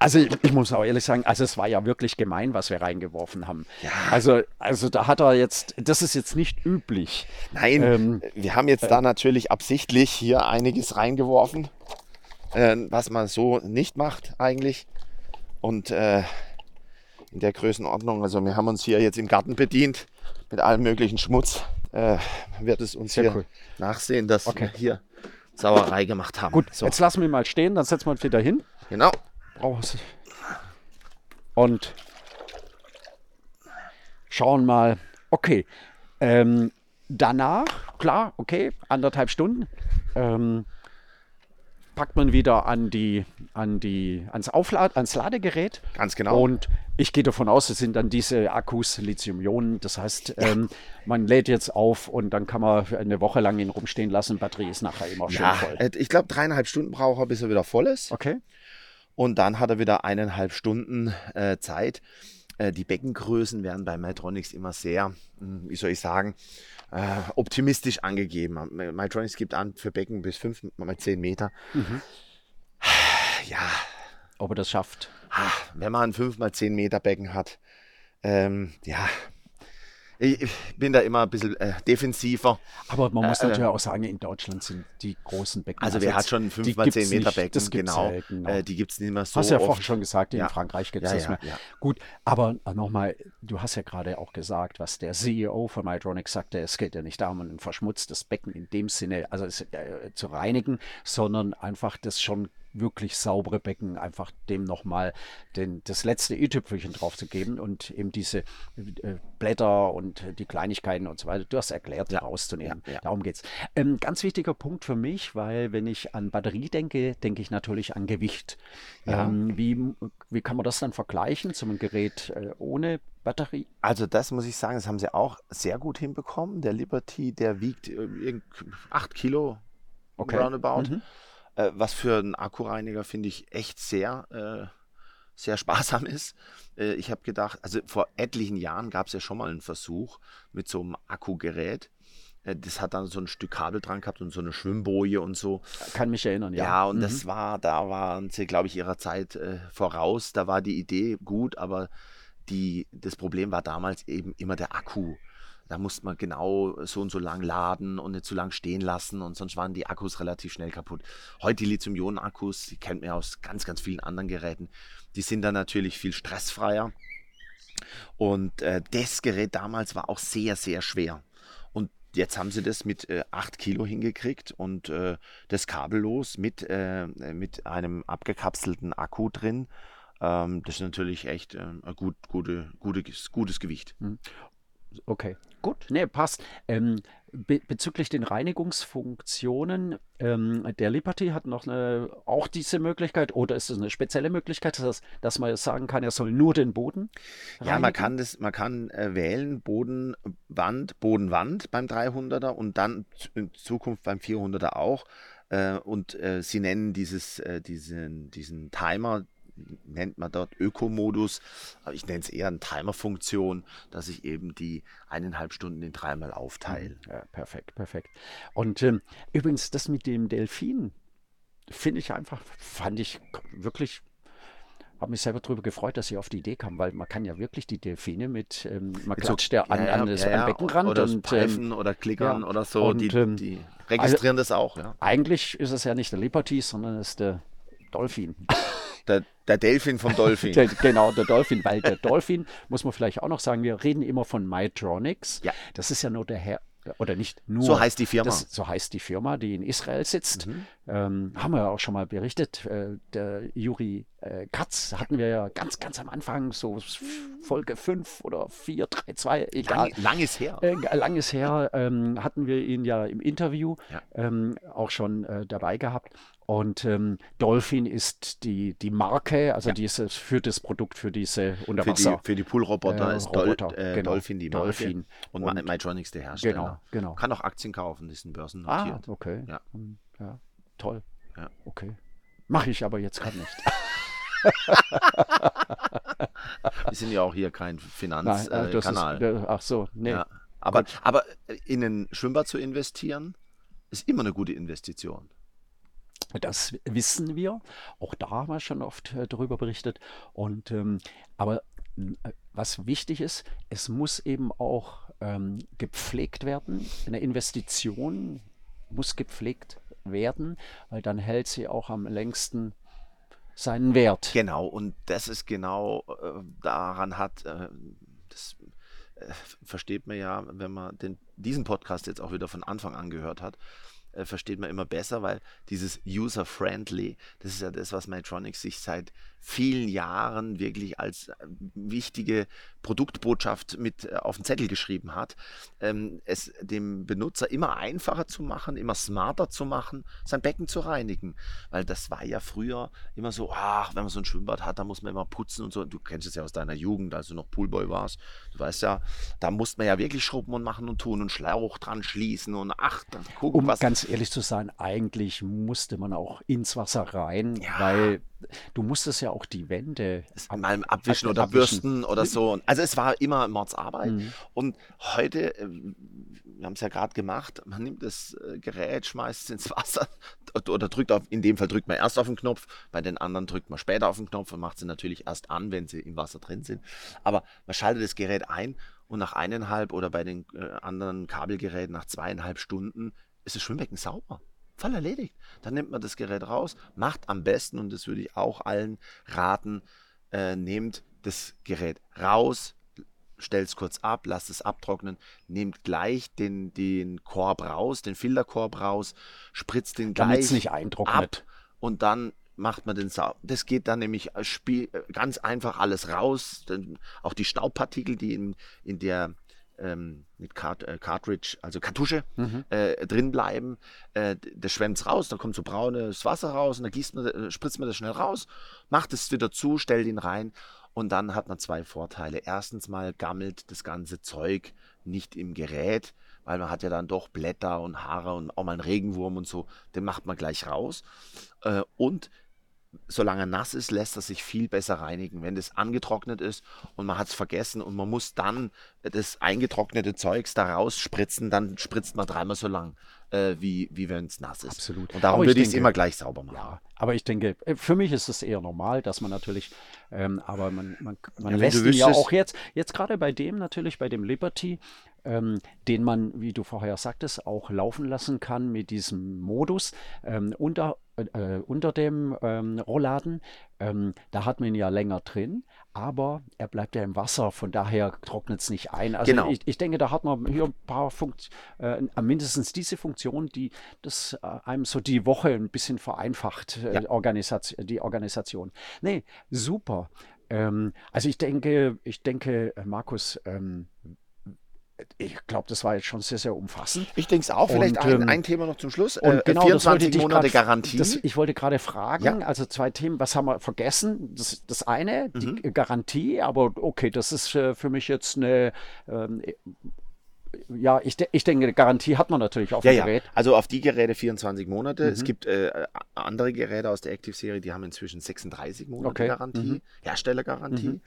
Also ich, ich muss auch ehrlich sagen, also es war ja wirklich gemein, was wir reingeworfen haben. Also, also da hat er jetzt, das ist jetzt nicht üblich. Nein, Ähm, wir haben jetzt da natürlich absichtlich hier einiges reingeworfen, äh, was man so nicht macht eigentlich. Und äh, in der Größenordnung, also wir haben uns hier jetzt im Garten bedient mit allem möglichen Schmutz. Äh, wird es uns Sehr hier cool. nachsehen, dass Okay. wir hier Sauerei gemacht haben. Gut, so, jetzt lassen wir ihn mal stehen, dann setzen wir uns wieder hin. genau. Brauchst- Und schauen mal, okay. Ähm, danach, klar, okay, anderthalb Stunden. Ähm, packt man wieder an die, an die, ans, Auflad ans Ladegerät. Ganz genau. Und ich gehe davon aus, es sind dann diese Akkus Lithium-Ionen. Das heißt, ähm, man lädt jetzt auf und dann kann man eine Woche lang ihn rumstehen lassen. Batterie ist nachher immer schön Ja, voll. äh, ich glaube dreieinhalb Stunden braucht er, bis er wieder voll ist. Okay. Und dann hat er wieder eineinhalb Stunden äh, Zeit. Äh, die Beckengrößen werden bei Mytronics immer sehr, hm, wie soll ich sagen, äh, optimistisch angegeben. Mytronics gibt an für Becken bis 5 mal 10 Meter. Ja, Ob er das schafft. ah, wenn man ein 5 mal 10 Meter Becken hat, ähm, ja, ich, bin da immer ein bisschen äh, defensiver. Aber man muss Äh, natürlich auch sagen, in Deutschland sind die großen Becken. Also wer jetzt- hat schon ein die 5 mal gibt's 10 Meter. Becken? Das gibt's genau. selten. Äh, die gibt es nicht mehr so Hast du ja vorhin schon gesagt, in Ja. Frankreich gibt es Ja, das ja, mehr. Gut, aber nochmal, du hast ja gerade auch gesagt, was der CEO von Mytronics sagte, es geht ja nicht darum, ein verschmutztes Becken in dem Sinne also es, äh, zu reinigen, sondern einfach das schon wirklich saubere Becken, einfach dem nochmal das letzte i-Tüpfelchen drauf zu geben und eben diese äh, Blätter und die Kleinigkeiten und so weiter, du hast erklärt, Ja, rauszunehmen. ja, ja. Darum geht's. Ähm, ganz wichtiger Punkt für mich, weil wenn ich an Batterie denke, denke ich natürlich an Gewicht. Ja. Ähm, wie, wie kann man das dann vergleichen zum Gerät äh, ohne Batterie? Also das muss ich sagen, das haben sie auch sehr gut hinbekommen. Der Liberty, der wiegt 8 Kilo Okay. roundabout. Mhm. Äh, was für einen Akkureiniger finde ich echt sehr, äh, sehr sparsam ist. Äh, ich habe gedacht, also vor etlichen Jahren gab es ja schon mal einen Versuch mit so einem Akkugerät. Äh, das hat dann so ein Stück Kabel dran gehabt und so eine Schwimmboje und so. Kann mich erinnern, ja. Ja, und Mhm. das war, da waren sie, glaube ich, ihrer Zeit äh, voraus. Da war die Idee gut, aber die, das Problem war damals eben immer der Akku. Da musste man genau so und so lang laden und nicht zu lang stehen lassen und sonst waren die Akkus relativ schnell kaputt. Heute die Lithium-Ionen-Akkus, die kennt man ja aus ganz, ganz vielen anderen Geräten, die sind dann natürlich viel stressfreier. Und äh, das Gerät damals war auch sehr, sehr schwer. Und jetzt haben sie das mit äh, 8 Kilo hingekriegt und äh, das kabellos mit, äh, mit einem abgekapselten Akku drin. Ähm, das ist natürlich echt äh, ein gut, gute, gute, gutes Gewicht. Okay, gut, nee, passt. Ähm, be bezüglich den Reinigungsfunktionen, ähm, der Liberty hat noch eine, auch diese Möglichkeit oder ist es eine spezielle Möglichkeit, dass, dass man jetzt sagen kann, er soll nur den Boden Ja, man reinigen? kann das, man kann äh, wählen Boden, Wand, Boden, Wand beim 300er und dann in Zukunft beim 400er auch. Äh, und äh, sie nennen dieses, äh, diesen, diesen Timer, nennt man dort Ökomodus, aber ich nenne es eher eine Timer-Funktion, dass ich eben die eineinhalb Stunden in dreimal aufteile. Ja, perfekt, perfekt. Und ähm, übrigens, das mit dem Delfin finde ich einfach, fand ich wirklich, habe mich selber darüber gefreut, dass sie auf die Idee kam, weil man kann ja wirklich die Delfine mit, ähm, man Mit so- klatscht ja an, ja, an ja, das ja, am Beckenrand oder und ähm, Pfeifen oder Klickern ja, oder so, und, die, ähm, die registrieren das auch. Ja. eigentlich ist es ja nicht der Liberty, sondern es ist der Dolphin. Der, der Delfin vom Dolphin. Der, genau, der Dolphin, weil der Dolphin, muss man vielleicht auch noch sagen, wir reden immer von Mytronics. Ja. Das ist ja nur der Herr, oder nicht nur. So heißt die Firma. Mhm. Das, so heißt die Firma, die in Israel sitzt. Ähm, haben wir ja auch schon mal berichtet. Äh, der Juri äh, Katz hatten wir ja ganz, ganz am Anfang, so Folge 5 oder 4, 3, 2, egal. Lang, lang ist her. Äh, langes her ähm, hatten wir ihn ja im Interview Ja. ähm, auch schon äh, dabei gehabt. Und ähm, Dolphin ist die, die Marke, also dieses für das Produkt für diese Für die, Unterwasser. für die Poolroboter Äh, ist Dol äh, genau. Dolphin die Marke. Dolphin. Und, Und- Mytronics der Hersteller. Genau, genau. Kann auch Aktien kaufen, die sind Ah, Wir sind ja auch hier kein äh, Finanzkanal. Äh, ach so, nee. ja. aber, aber in ein Schwimmbad zu investieren, ist immer eine gute Investition. Das wissen wir. Auch da haben wir schon oft äh, darüber berichtet. Und ähm, aber äh, was wichtig ist, es muss eben auch ähm, gepflegt werden. Eine Investition muss gepflegt werden, weil dann hält sie auch am längsten seinen Wert. Genau, und das ist genau äh, daran hat, äh, das äh, versteht man ja, wenn man den, diesen Podcast jetzt auch wieder von Anfang an gehört hat, äh, versteht man immer besser, weil dieses User-Friendly, das ist ja das, was Medtronic sich seit vielen Jahren wirklich als äh, wichtige Produktbotschaft mit äh, auf den Zettel geschrieben hat, ähm, es dem Benutzer immer einfacher zu machen, immer smarter zu machen, sein Becken zu reinigen. Weil das war ja früher immer so, ach, wenn man so ein Schwimmbad hat, da muss man immer putzen und so. Du kennst es ja aus deiner Jugend, als du noch Poolboy warst. Du weißt ja, da musste man ja wirklich schrubben und machen und tun und Schlauch dran schließen und ach, dann gucken, Um was. ganz ehrlich zu sein, eigentlich musste man auch ins Wasser rein, Ja. weil du musstest ja auch die Wände ab- mal abwischen ab- oder abwischen. bürsten oder so. Also es war immer Mordsarbeit. Mhm. Und heute, äh, wir haben es ja gerade gemacht, man nimmt das äh, Gerät, schmeißt es ins Wasser oder drückt auf, in dem Fall drückt man erst auf den Knopf, bei den anderen drückt man später auf den Knopf und macht sie natürlich erst an, wenn sie im Wasser drin sind. Aber man schaltet das Gerät ein und nach eineinhalb oder bei den äh, anderen Kabelgeräten nach zweieinhalb Stunden ist das Schwimmbecken sauber. Voll erledigt. Dann nimmt man das Gerät raus, macht am besten, und das würde ich auch allen raten, äh, nehmt das Gerät raus, stellt es kurz ab, lasst es abtrocknen, nehmt gleich den, den Korb raus, den Filterkorb raus, spritzt den gleich es nicht eintrocknet. ab und dann macht man den Sau. Das geht dann nämlich äh, äh, ganz einfach alles raus. Auch die Staubpartikel, die in, in der ähm, mit Cart äh, Cartridge, also Kartusche, Mhm. äh, drin bleiben. Äh, das schwemmt raus, dann kommt so braunes Wasser raus und dann gießt man, äh, spritzt man das schnell raus, macht es wieder zu, stellt ihn rein und dann hat man zwei Vorteile. Erstens mal gammelt das ganze Zeug nicht im Gerät, weil man hat ja dann doch Blätter und Haare und auch mal einen Regenwurm und so, den macht man gleich raus. Äh, und solange er nass ist, lässt er sich viel besser reinigen. Wenn das angetrocknet ist und man hat es vergessen und man muss dann das eingetrocknete Zeugs da rausspritzen, dann spritzt man dreimal so lang, äh, wie, wie wenn es nass ist. Absolut. Und darum Aber würde ich es immer gleich sauber machen. Ja, aber ich denke, äh, für mich ist es eher normal, dass man natürlich, ähm, aber man, man, man wenn lässt ihn ja auch jetzt, jetzt gerade bei dem natürlich, bei dem Liberty, ähm, den man, wie du vorher sagtest, auch laufen lassen kann mit diesem Modus ähm, unter, äh, unter dem ähm, Rollladen. Ähm, da hat man ihn ja länger drin, aber er bleibt ja im Wasser, von daher trocknet es nicht ein. Also Genau. ich, ich denke, da hat man hier ein paar Funkt äh, mindestens diese Funktion, die das äh, einem so die Woche ein bisschen vereinfacht, äh, Ja. Organisation, die Organisation. Nee, super. Ähm, also ich denke, ich denke, äh, Markus, ähm, ich glaube, das war jetzt schon sehr, sehr umfassend. Ich denke es auch. Vielleicht Und, ein, ähm, ein Thema noch zum Schluss. Und Äh, genau, das wollte 24 ich Monate grad- Garantie. Das, ich wollte gerade fragen, Ja. also zwei Themen, was haben wir vergessen? Das, das eine, die Mhm. Garantie, aber okay, das ist äh, für mich jetzt eine, ähm, äh, ja, ich, de ich denke, Garantie hat man natürlich auf Ja, dem ja. Gerät. Also auf die Geräte 24 Monate. Es Mhm. gibt äh, andere Geräte aus der Active-Serie, die haben inzwischen 36 Monate Okay. Garantie, Mhm. Herstellergarantie. Mhm.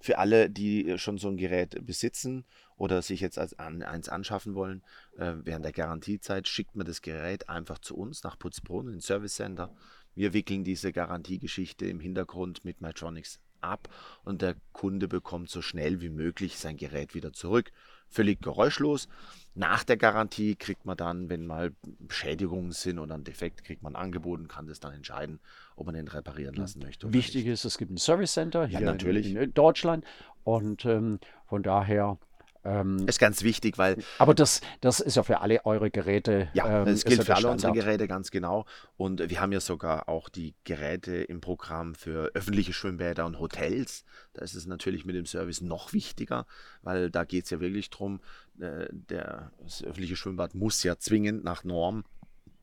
Für alle, die äh, schon so ein Gerät besitzen oder sich jetzt als an, eins anschaffen wollen, äh, während der Garantiezeit schickt man das Gerät einfach zu uns nach Putzbrunn, in den Service Center. Wir wickeln diese Garantiegeschichte im Hintergrund mit Mytronics ab und der Kunde bekommt so schnell wie möglich sein Gerät wieder zurück. Völlig geräuschlos. Nach der Garantie kriegt man dann, wenn mal Beschädigungen sind oder ein Defekt, kriegt man ein Angebot und kann das dann entscheiden, ob man den reparieren lassen möchte. oder Wichtig nicht. ist, es gibt ein Service Center hier natürlich. in, in Deutschland und ähm, von daher, ähm, Ist ganz wichtig, weil aber das, das ist ja für alle eure Geräte. Ja, ähm, das ist gilt ja für alle unsere. Geräte ganz genau. Und wir haben ja sogar auch die Geräte im Programm für öffentliche Schwimmbäder und Hotels. Da ist es natürlich mit dem Service noch wichtiger, weil da geht es ja wirklich darum, äh, der, das öffentliche Schwimmbad muss ja zwingend nach Norm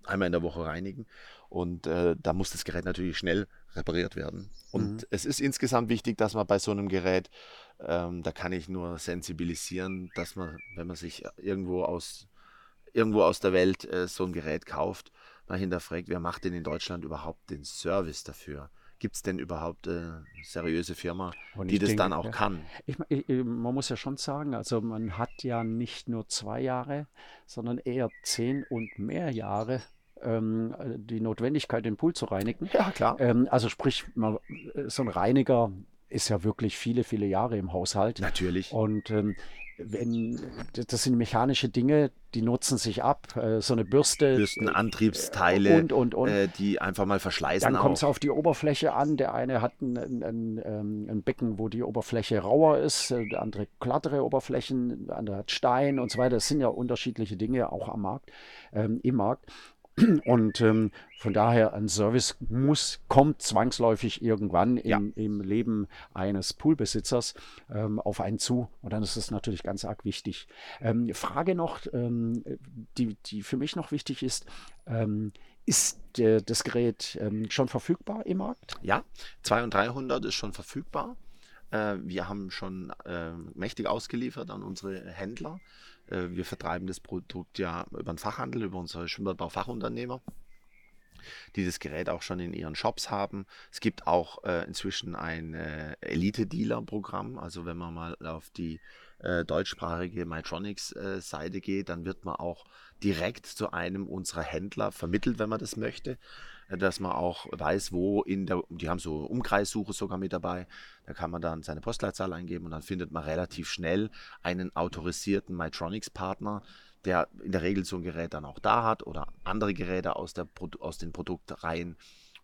einmal in der Woche reinigen. Und äh, da muss das Gerät natürlich schnell repariert werden. Und Mhm. es ist insgesamt wichtig, dass man bei so einem Gerät, ähm, da kann ich nur sensibilisieren, dass man, wenn man sich irgendwo aus, irgendwo aus der Welt äh, so ein Gerät kauft, mal hinterfragt, wer macht denn in Deutschland überhaupt den Service dafür? gibt es denn überhaupt eine seriöse Firma, Und die das denke, dann auch ja. kann? Ich, ich, man muss ja schon sagen, also man hat ja nicht nur zwei Jahre, sondern eher zehn und mehr Jahre ähm, die Notwendigkeit, den Pool zu reinigen. Ja, klar. Ähm, also sprich, so ein Reiniger ist ja wirklich viele, viele Jahre im Haushalt. Natürlich. Und ähm, wenn, das sind mechanische Dinge, die nutzen sich ab. Äh, so eine Bürste. Bürsten, Antriebsteile, und, und, und. Äh, die einfach mal verschleißen Dann kommt es auf die Oberfläche an. Der eine hat ein, ein, ein, ähm, ein Becken, wo die Oberfläche rauer ist, äh, der andere glattere Oberflächen, der andere hat Stein und so weiter. Das sind ja unterschiedliche Dinge auch am Markt, ähm, im Markt. Und ähm, von daher, ein Service muss, kommt zwangsläufig irgendwann im, Ja. im Leben eines Poolbesitzers ähm, auf einen zu. Und dann ist es natürlich ganz arg wichtig. Ähm, Frage noch, ähm, die, die für mich noch wichtig ist, ähm, ist äh, das Gerät ähm, schon verfügbar im Markt? Ja, 200 und 300 ist schon verfügbar. Äh, wir haben schon äh, mächtig ausgeliefert an unsere Händler. Äh, wir vertreiben das Produkt ja über den Fachhandel, über unsere Schwimmbadbau-Fachunternehmer, die das Gerät auch schon in ihren Shops haben. Es gibt auch äh, inzwischen ein äh, Elite-Dealer-Programm. Also wenn man mal auf die äh, deutschsprachige Mytronics-Seite geht, dann wird man auch direkt zu einem unserer Händler vermittelt, wenn man das möchte äh, dass man auch weiß, wo in der, die haben so Umkreissuche sogar mit dabei, da kann man dann seine Postleitzahl eingeben und dann findet man relativ schnell einen autorisierten Mytronics-Partner, der in der Regel so ein Gerät dann auch da hat oder andere Geräte aus, der, aus den Produktreihen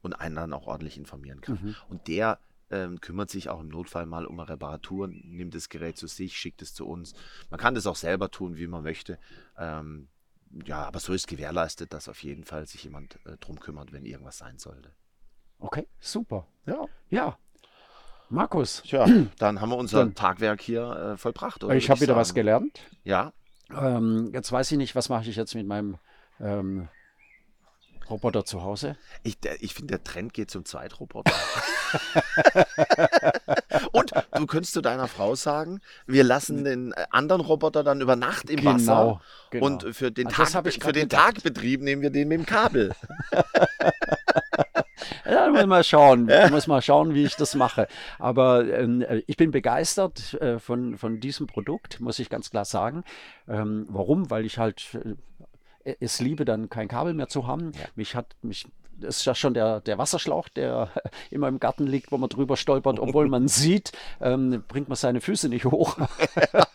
und einen dann auch ordentlich informieren kann. Mhm. Und der ähm, kümmert sich auch im Notfall mal um eine Reparatur, nimmt das Gerät zu sich, schickt es zu uns. Man kann das auch selber tun, wie man möchte. Ähm, ja, aber so ist gewährleistet, dass auf jeden Fall sich jemand äh, drum kümmert, wenn irgendwas sein sollte. Okay, super. Ja. Ja. Markus, Tja, dann haben wir unser Dann- Tagwerk hier äh, vollbracht. Oder ich habe wieder was sagen. gelernt. Ja, Ähm, jetzt weiß ich nicht, was mache ich jetzt mit meinem ähm, Roboter zu Hause? ich, der- ich finde, der Trend geht zum Zweitroboter. Und du könntest zu deiner Frau sagen, wir lassen den äh, anderen Roboter dann über Nacht im Wasser. genau. Und für den, das Tag, für den gedacht. Tagbetrieb nehmen wir den mit dem Kabel. Ja, muss mal schauen, Ich muss mal schauen, wie ich das mache. Aber ähm, äh, ich bin begeistert äh, von, von diesem Produkt, muss ich ganz klar sagen. Ähm, warum? Weil ich halt äh, es liebe, dann kein Kabel mehr zu haben. Mich hat mich das ist ja schon der, der Wasserschlauch, der immer im Garten liegt, wo man drüber stolpert, obwohl man sieht, ähm, bringt man seine Füße nicht hoch.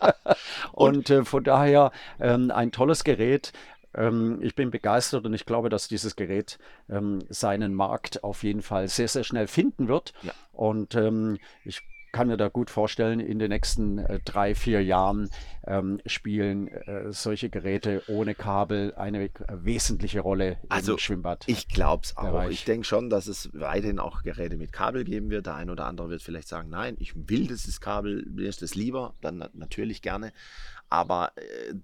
und äh, von daher ähm, ein tolles Gerät. Ähm, ich bin begeistert und ich glaube, dass dieses Gerät ähm, seinen Markt auf jeden Fall sehr, sehr schnell finden wird. Ja. Und ähm, ich kann mir da gut vorstellen, in den nächsten äh, drei, vier Jahren ähm, spielen äh, solche Geräte ohne Kabel eine äh, wesentliche Rolle Also, im Schwimmbad. Ich glaube es auch. Bereich. Ich denke schon, dass es weiterhin auch Geräte mit Kabel geben wird. Der ein oder andere wird vielleicht sagen, nein, ich will dieses Kabel, mir ist das lieber, dann na- natürlich gerne. Aber äh,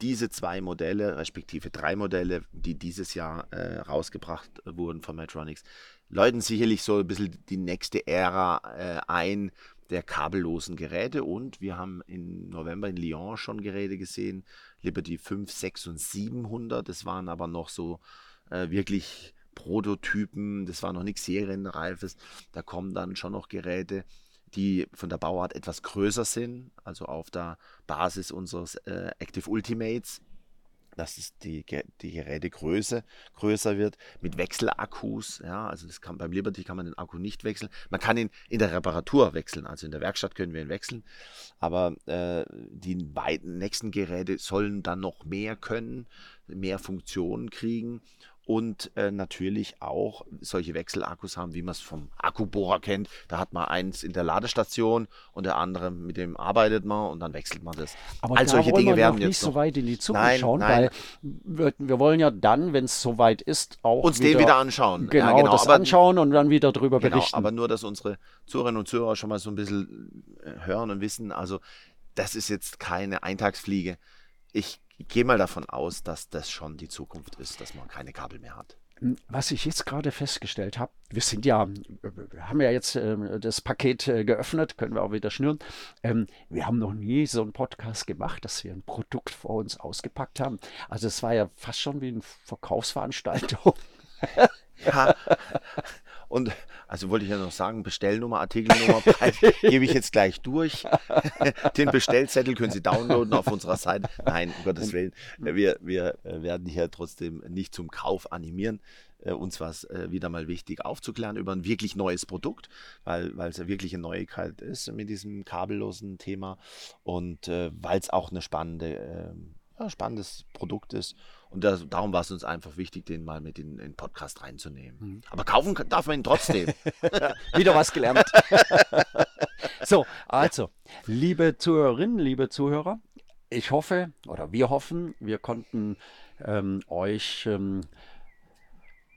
diese zwei Modelle, respektive drei Modelle, die dieses Jahr äh, rausgebracht wurden von Metronics, läuten sicherlich so ein bisschen die nächste Ära äh, ein der kabellosen Geräte. Und wir haben im November in Lyon schon Geräte gesehen, Liberty 5, 6 und 700. Das waren aber noch so äh, wirklich Prototypen, das war noch nichts Serienreifes. Da kommen dann schon noch Geräte, die von der Bauart etwas größer sind, also auf der Basis unseres äh, Active Ultimates, dass es die, die Gerätegröße größer wird, mit Wechselakkus. Ja, also das kann, beim Liberty kann man den Akku nicht wechseln. Man kann ihn in der Reparatur wechseln, also in der Werkstatt können wir ihn wechseln. Aber äh, die beiden nächsten Geräte sollen dann noch mehr können, mehr Funktionen kriegen und äh, natürlich auch solche Wechselakkus haben, wie man es vom Akkubohrer kennt. Da hat man eins in der Ladestation und der andere, mit dem arbeitet man und dann wechselt man das. Aber All da solche wollen Dinge wir werden noch jetzt nicht so weit in die Zukunft Nein, schauen, nein. weil wir, wir wollen ja dann, wenn es soweit ist, auch uns den wieder anschauen. Genau, ja, genau. das aber, anschauen und dann wieder darüber Genau, berichten. aber nur, dass unsere Zuhörerinnen und Zuhörer schon mal so ein bisschen äh, hören und wissen, also das ist jetzt keine Eintagsfliege. Ich gehe mal davon aus, dass das schon die Zukunft ist, dass man keine Kabel mehr hat. Was ich jetzt gerade festgestellt habe, wir sind ja, wir haben ja jetzt ähm, das Paket äh, geöffnet, können wir auch wieder schnüren. Ähm, wir haben noch nie so einen Podcast gemacht, dass wir ein Produkt vor uns ausgepackt haben. Also es war ja fast schon wie eine Verkaufsveranstaltung. Ja. Und also wollte ich ja noch sagen, Bestellnummer, Artikelnummer, Preis gebe ich jetzt gleich durch. Den Bestellzettel können Sie downloaden auf unserer Seite. Nein, um Gottes Willen. Wir, wir äh, werden hier trotzdem nicht zum Kauf animieren. Äh, uns war es äh, wieder mal wichtig aufzuklären über ein wirklich neues Produkt, weil es ja wirklich eine Neuigkeit ist mit diesem kabellosen Thema und äh, weil es auch eine spannende, äh, ja, spannendes Produkt ist. Und das, darum war es uns einfach wichtig, den mal mit in den Podcast reinzunehmen. Mhm. Aber kaufen darf man ihn trotzdem. Wieder was gelernt. so, also, liebe Zuhörerinnen, liebe Zuhörer, ich hoffe oder wir hoffen, wir konnten ähm, euch ähm,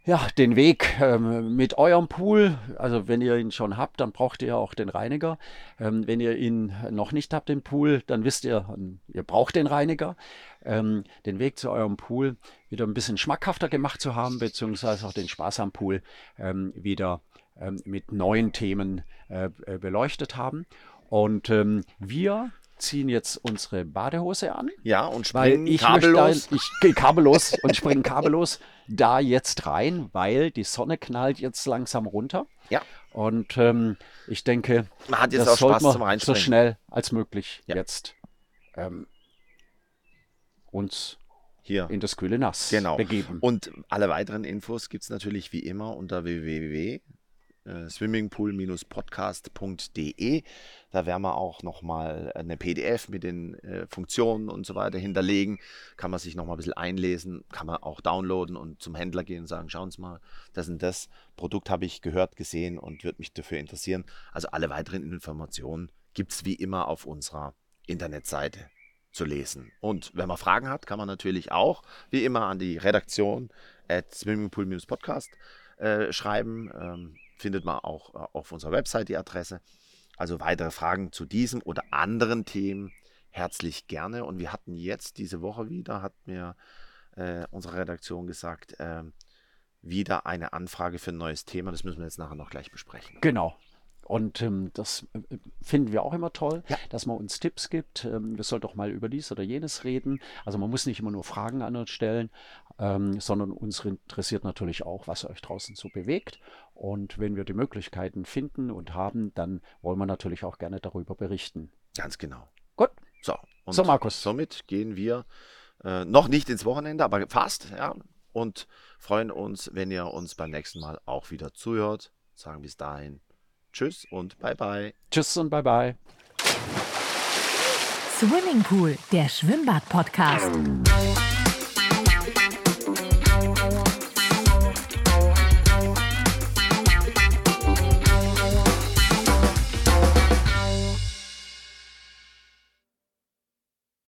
ja, den Weg ähm, mit eurem Pool, also wenn ihr ihn schon habt, dann braucht ihr auch den Reiniger. Ähm, wenn ihr ihn noch nicht habt, den Pool, dann wisst ihr, ähm, ihr braucht den Reiniger. Ähm, den Weg zu eurem Pool wieder ein bisschen schmackhafter gemacht zu haben, beziehungsweise auch den Spaß am Pool ähm, wieder ähm, mit neuen Themen äh, äh, beleuchtet haben. Und wir ziehen jetzt unsere Badehose an. Ja, und Weil springen ich kabellos. möchte, ich gehe kabellos und springe kabellos da jetzt rein, weil die Sonne knallt jetzt langsam runter. Ja. Und ähm, ich denke, Man hat jetzt das auch Spaß zum so schnell als möglich Ja. jetzt ähm, uns Hier. in das kühle Nass Genau. begeben. Und alle weiteren Infos gibt es natürlich wie immer unter www.swimmingpool-podcast.de. Da werden wir auch nochmal eine PDF mit den äh, Funktionen und so weiter hinterlegen. Kann man sich nochmal ein bisschen einlesen, kann man auch downloaden und zum Händler gehen und sagen, schauen Sie mal, das und das Produkt habe ich gehört, gesehen und würde mich dafür interessieren. Also alle weiteren Informationen gibt es wie immer auf unserer Internetseite zu lesen. Und wenn man Fragen hat, kann man natürlich auch, wie immer, an die Redaktion at swimmingpool-podcast äh, schreiben. Ähm, findet man auch äh, auf unserer Website die Adresse. Also weitere Fragen zu diesem oder anderen Themen herzlich gerne. Und wir hatten jetzt diese Woche wieder, hat mir äh, unsere Redaktion gesagt, ähm, wieder eine Anfrage für ein neues Thema. Das müssen wir jetzt nachher noch gleich besprechen. Genau. Und ähm, das äh, finden wir auch immer toll, Ja. dass man uns Tipps gibt. Ähm, wir sollen doch mal über dies oder jenes reden. Also man muss nicht immer nur Fragen an uns stellen, ähm, sondern uns interessiert natürlich auch, was euch draußen so bewegt. Und wenn wir die Möglichkeiten finden und haben, dann wollen wir natürlich auch gerne darüber berichten. Ganz genau. Gut. So, und So, Markus. Somit gehen wir äh, noch nicht ins Wochenende, aber fast, ja. Und freuen uns, wenn ihr uns beim nächsten Mal auch wieder zuhört. Sagen bis dahin Tschüss und bye bye. Tschüss und bye bye. Swimmingpool, der Schwimmbad-Podcast.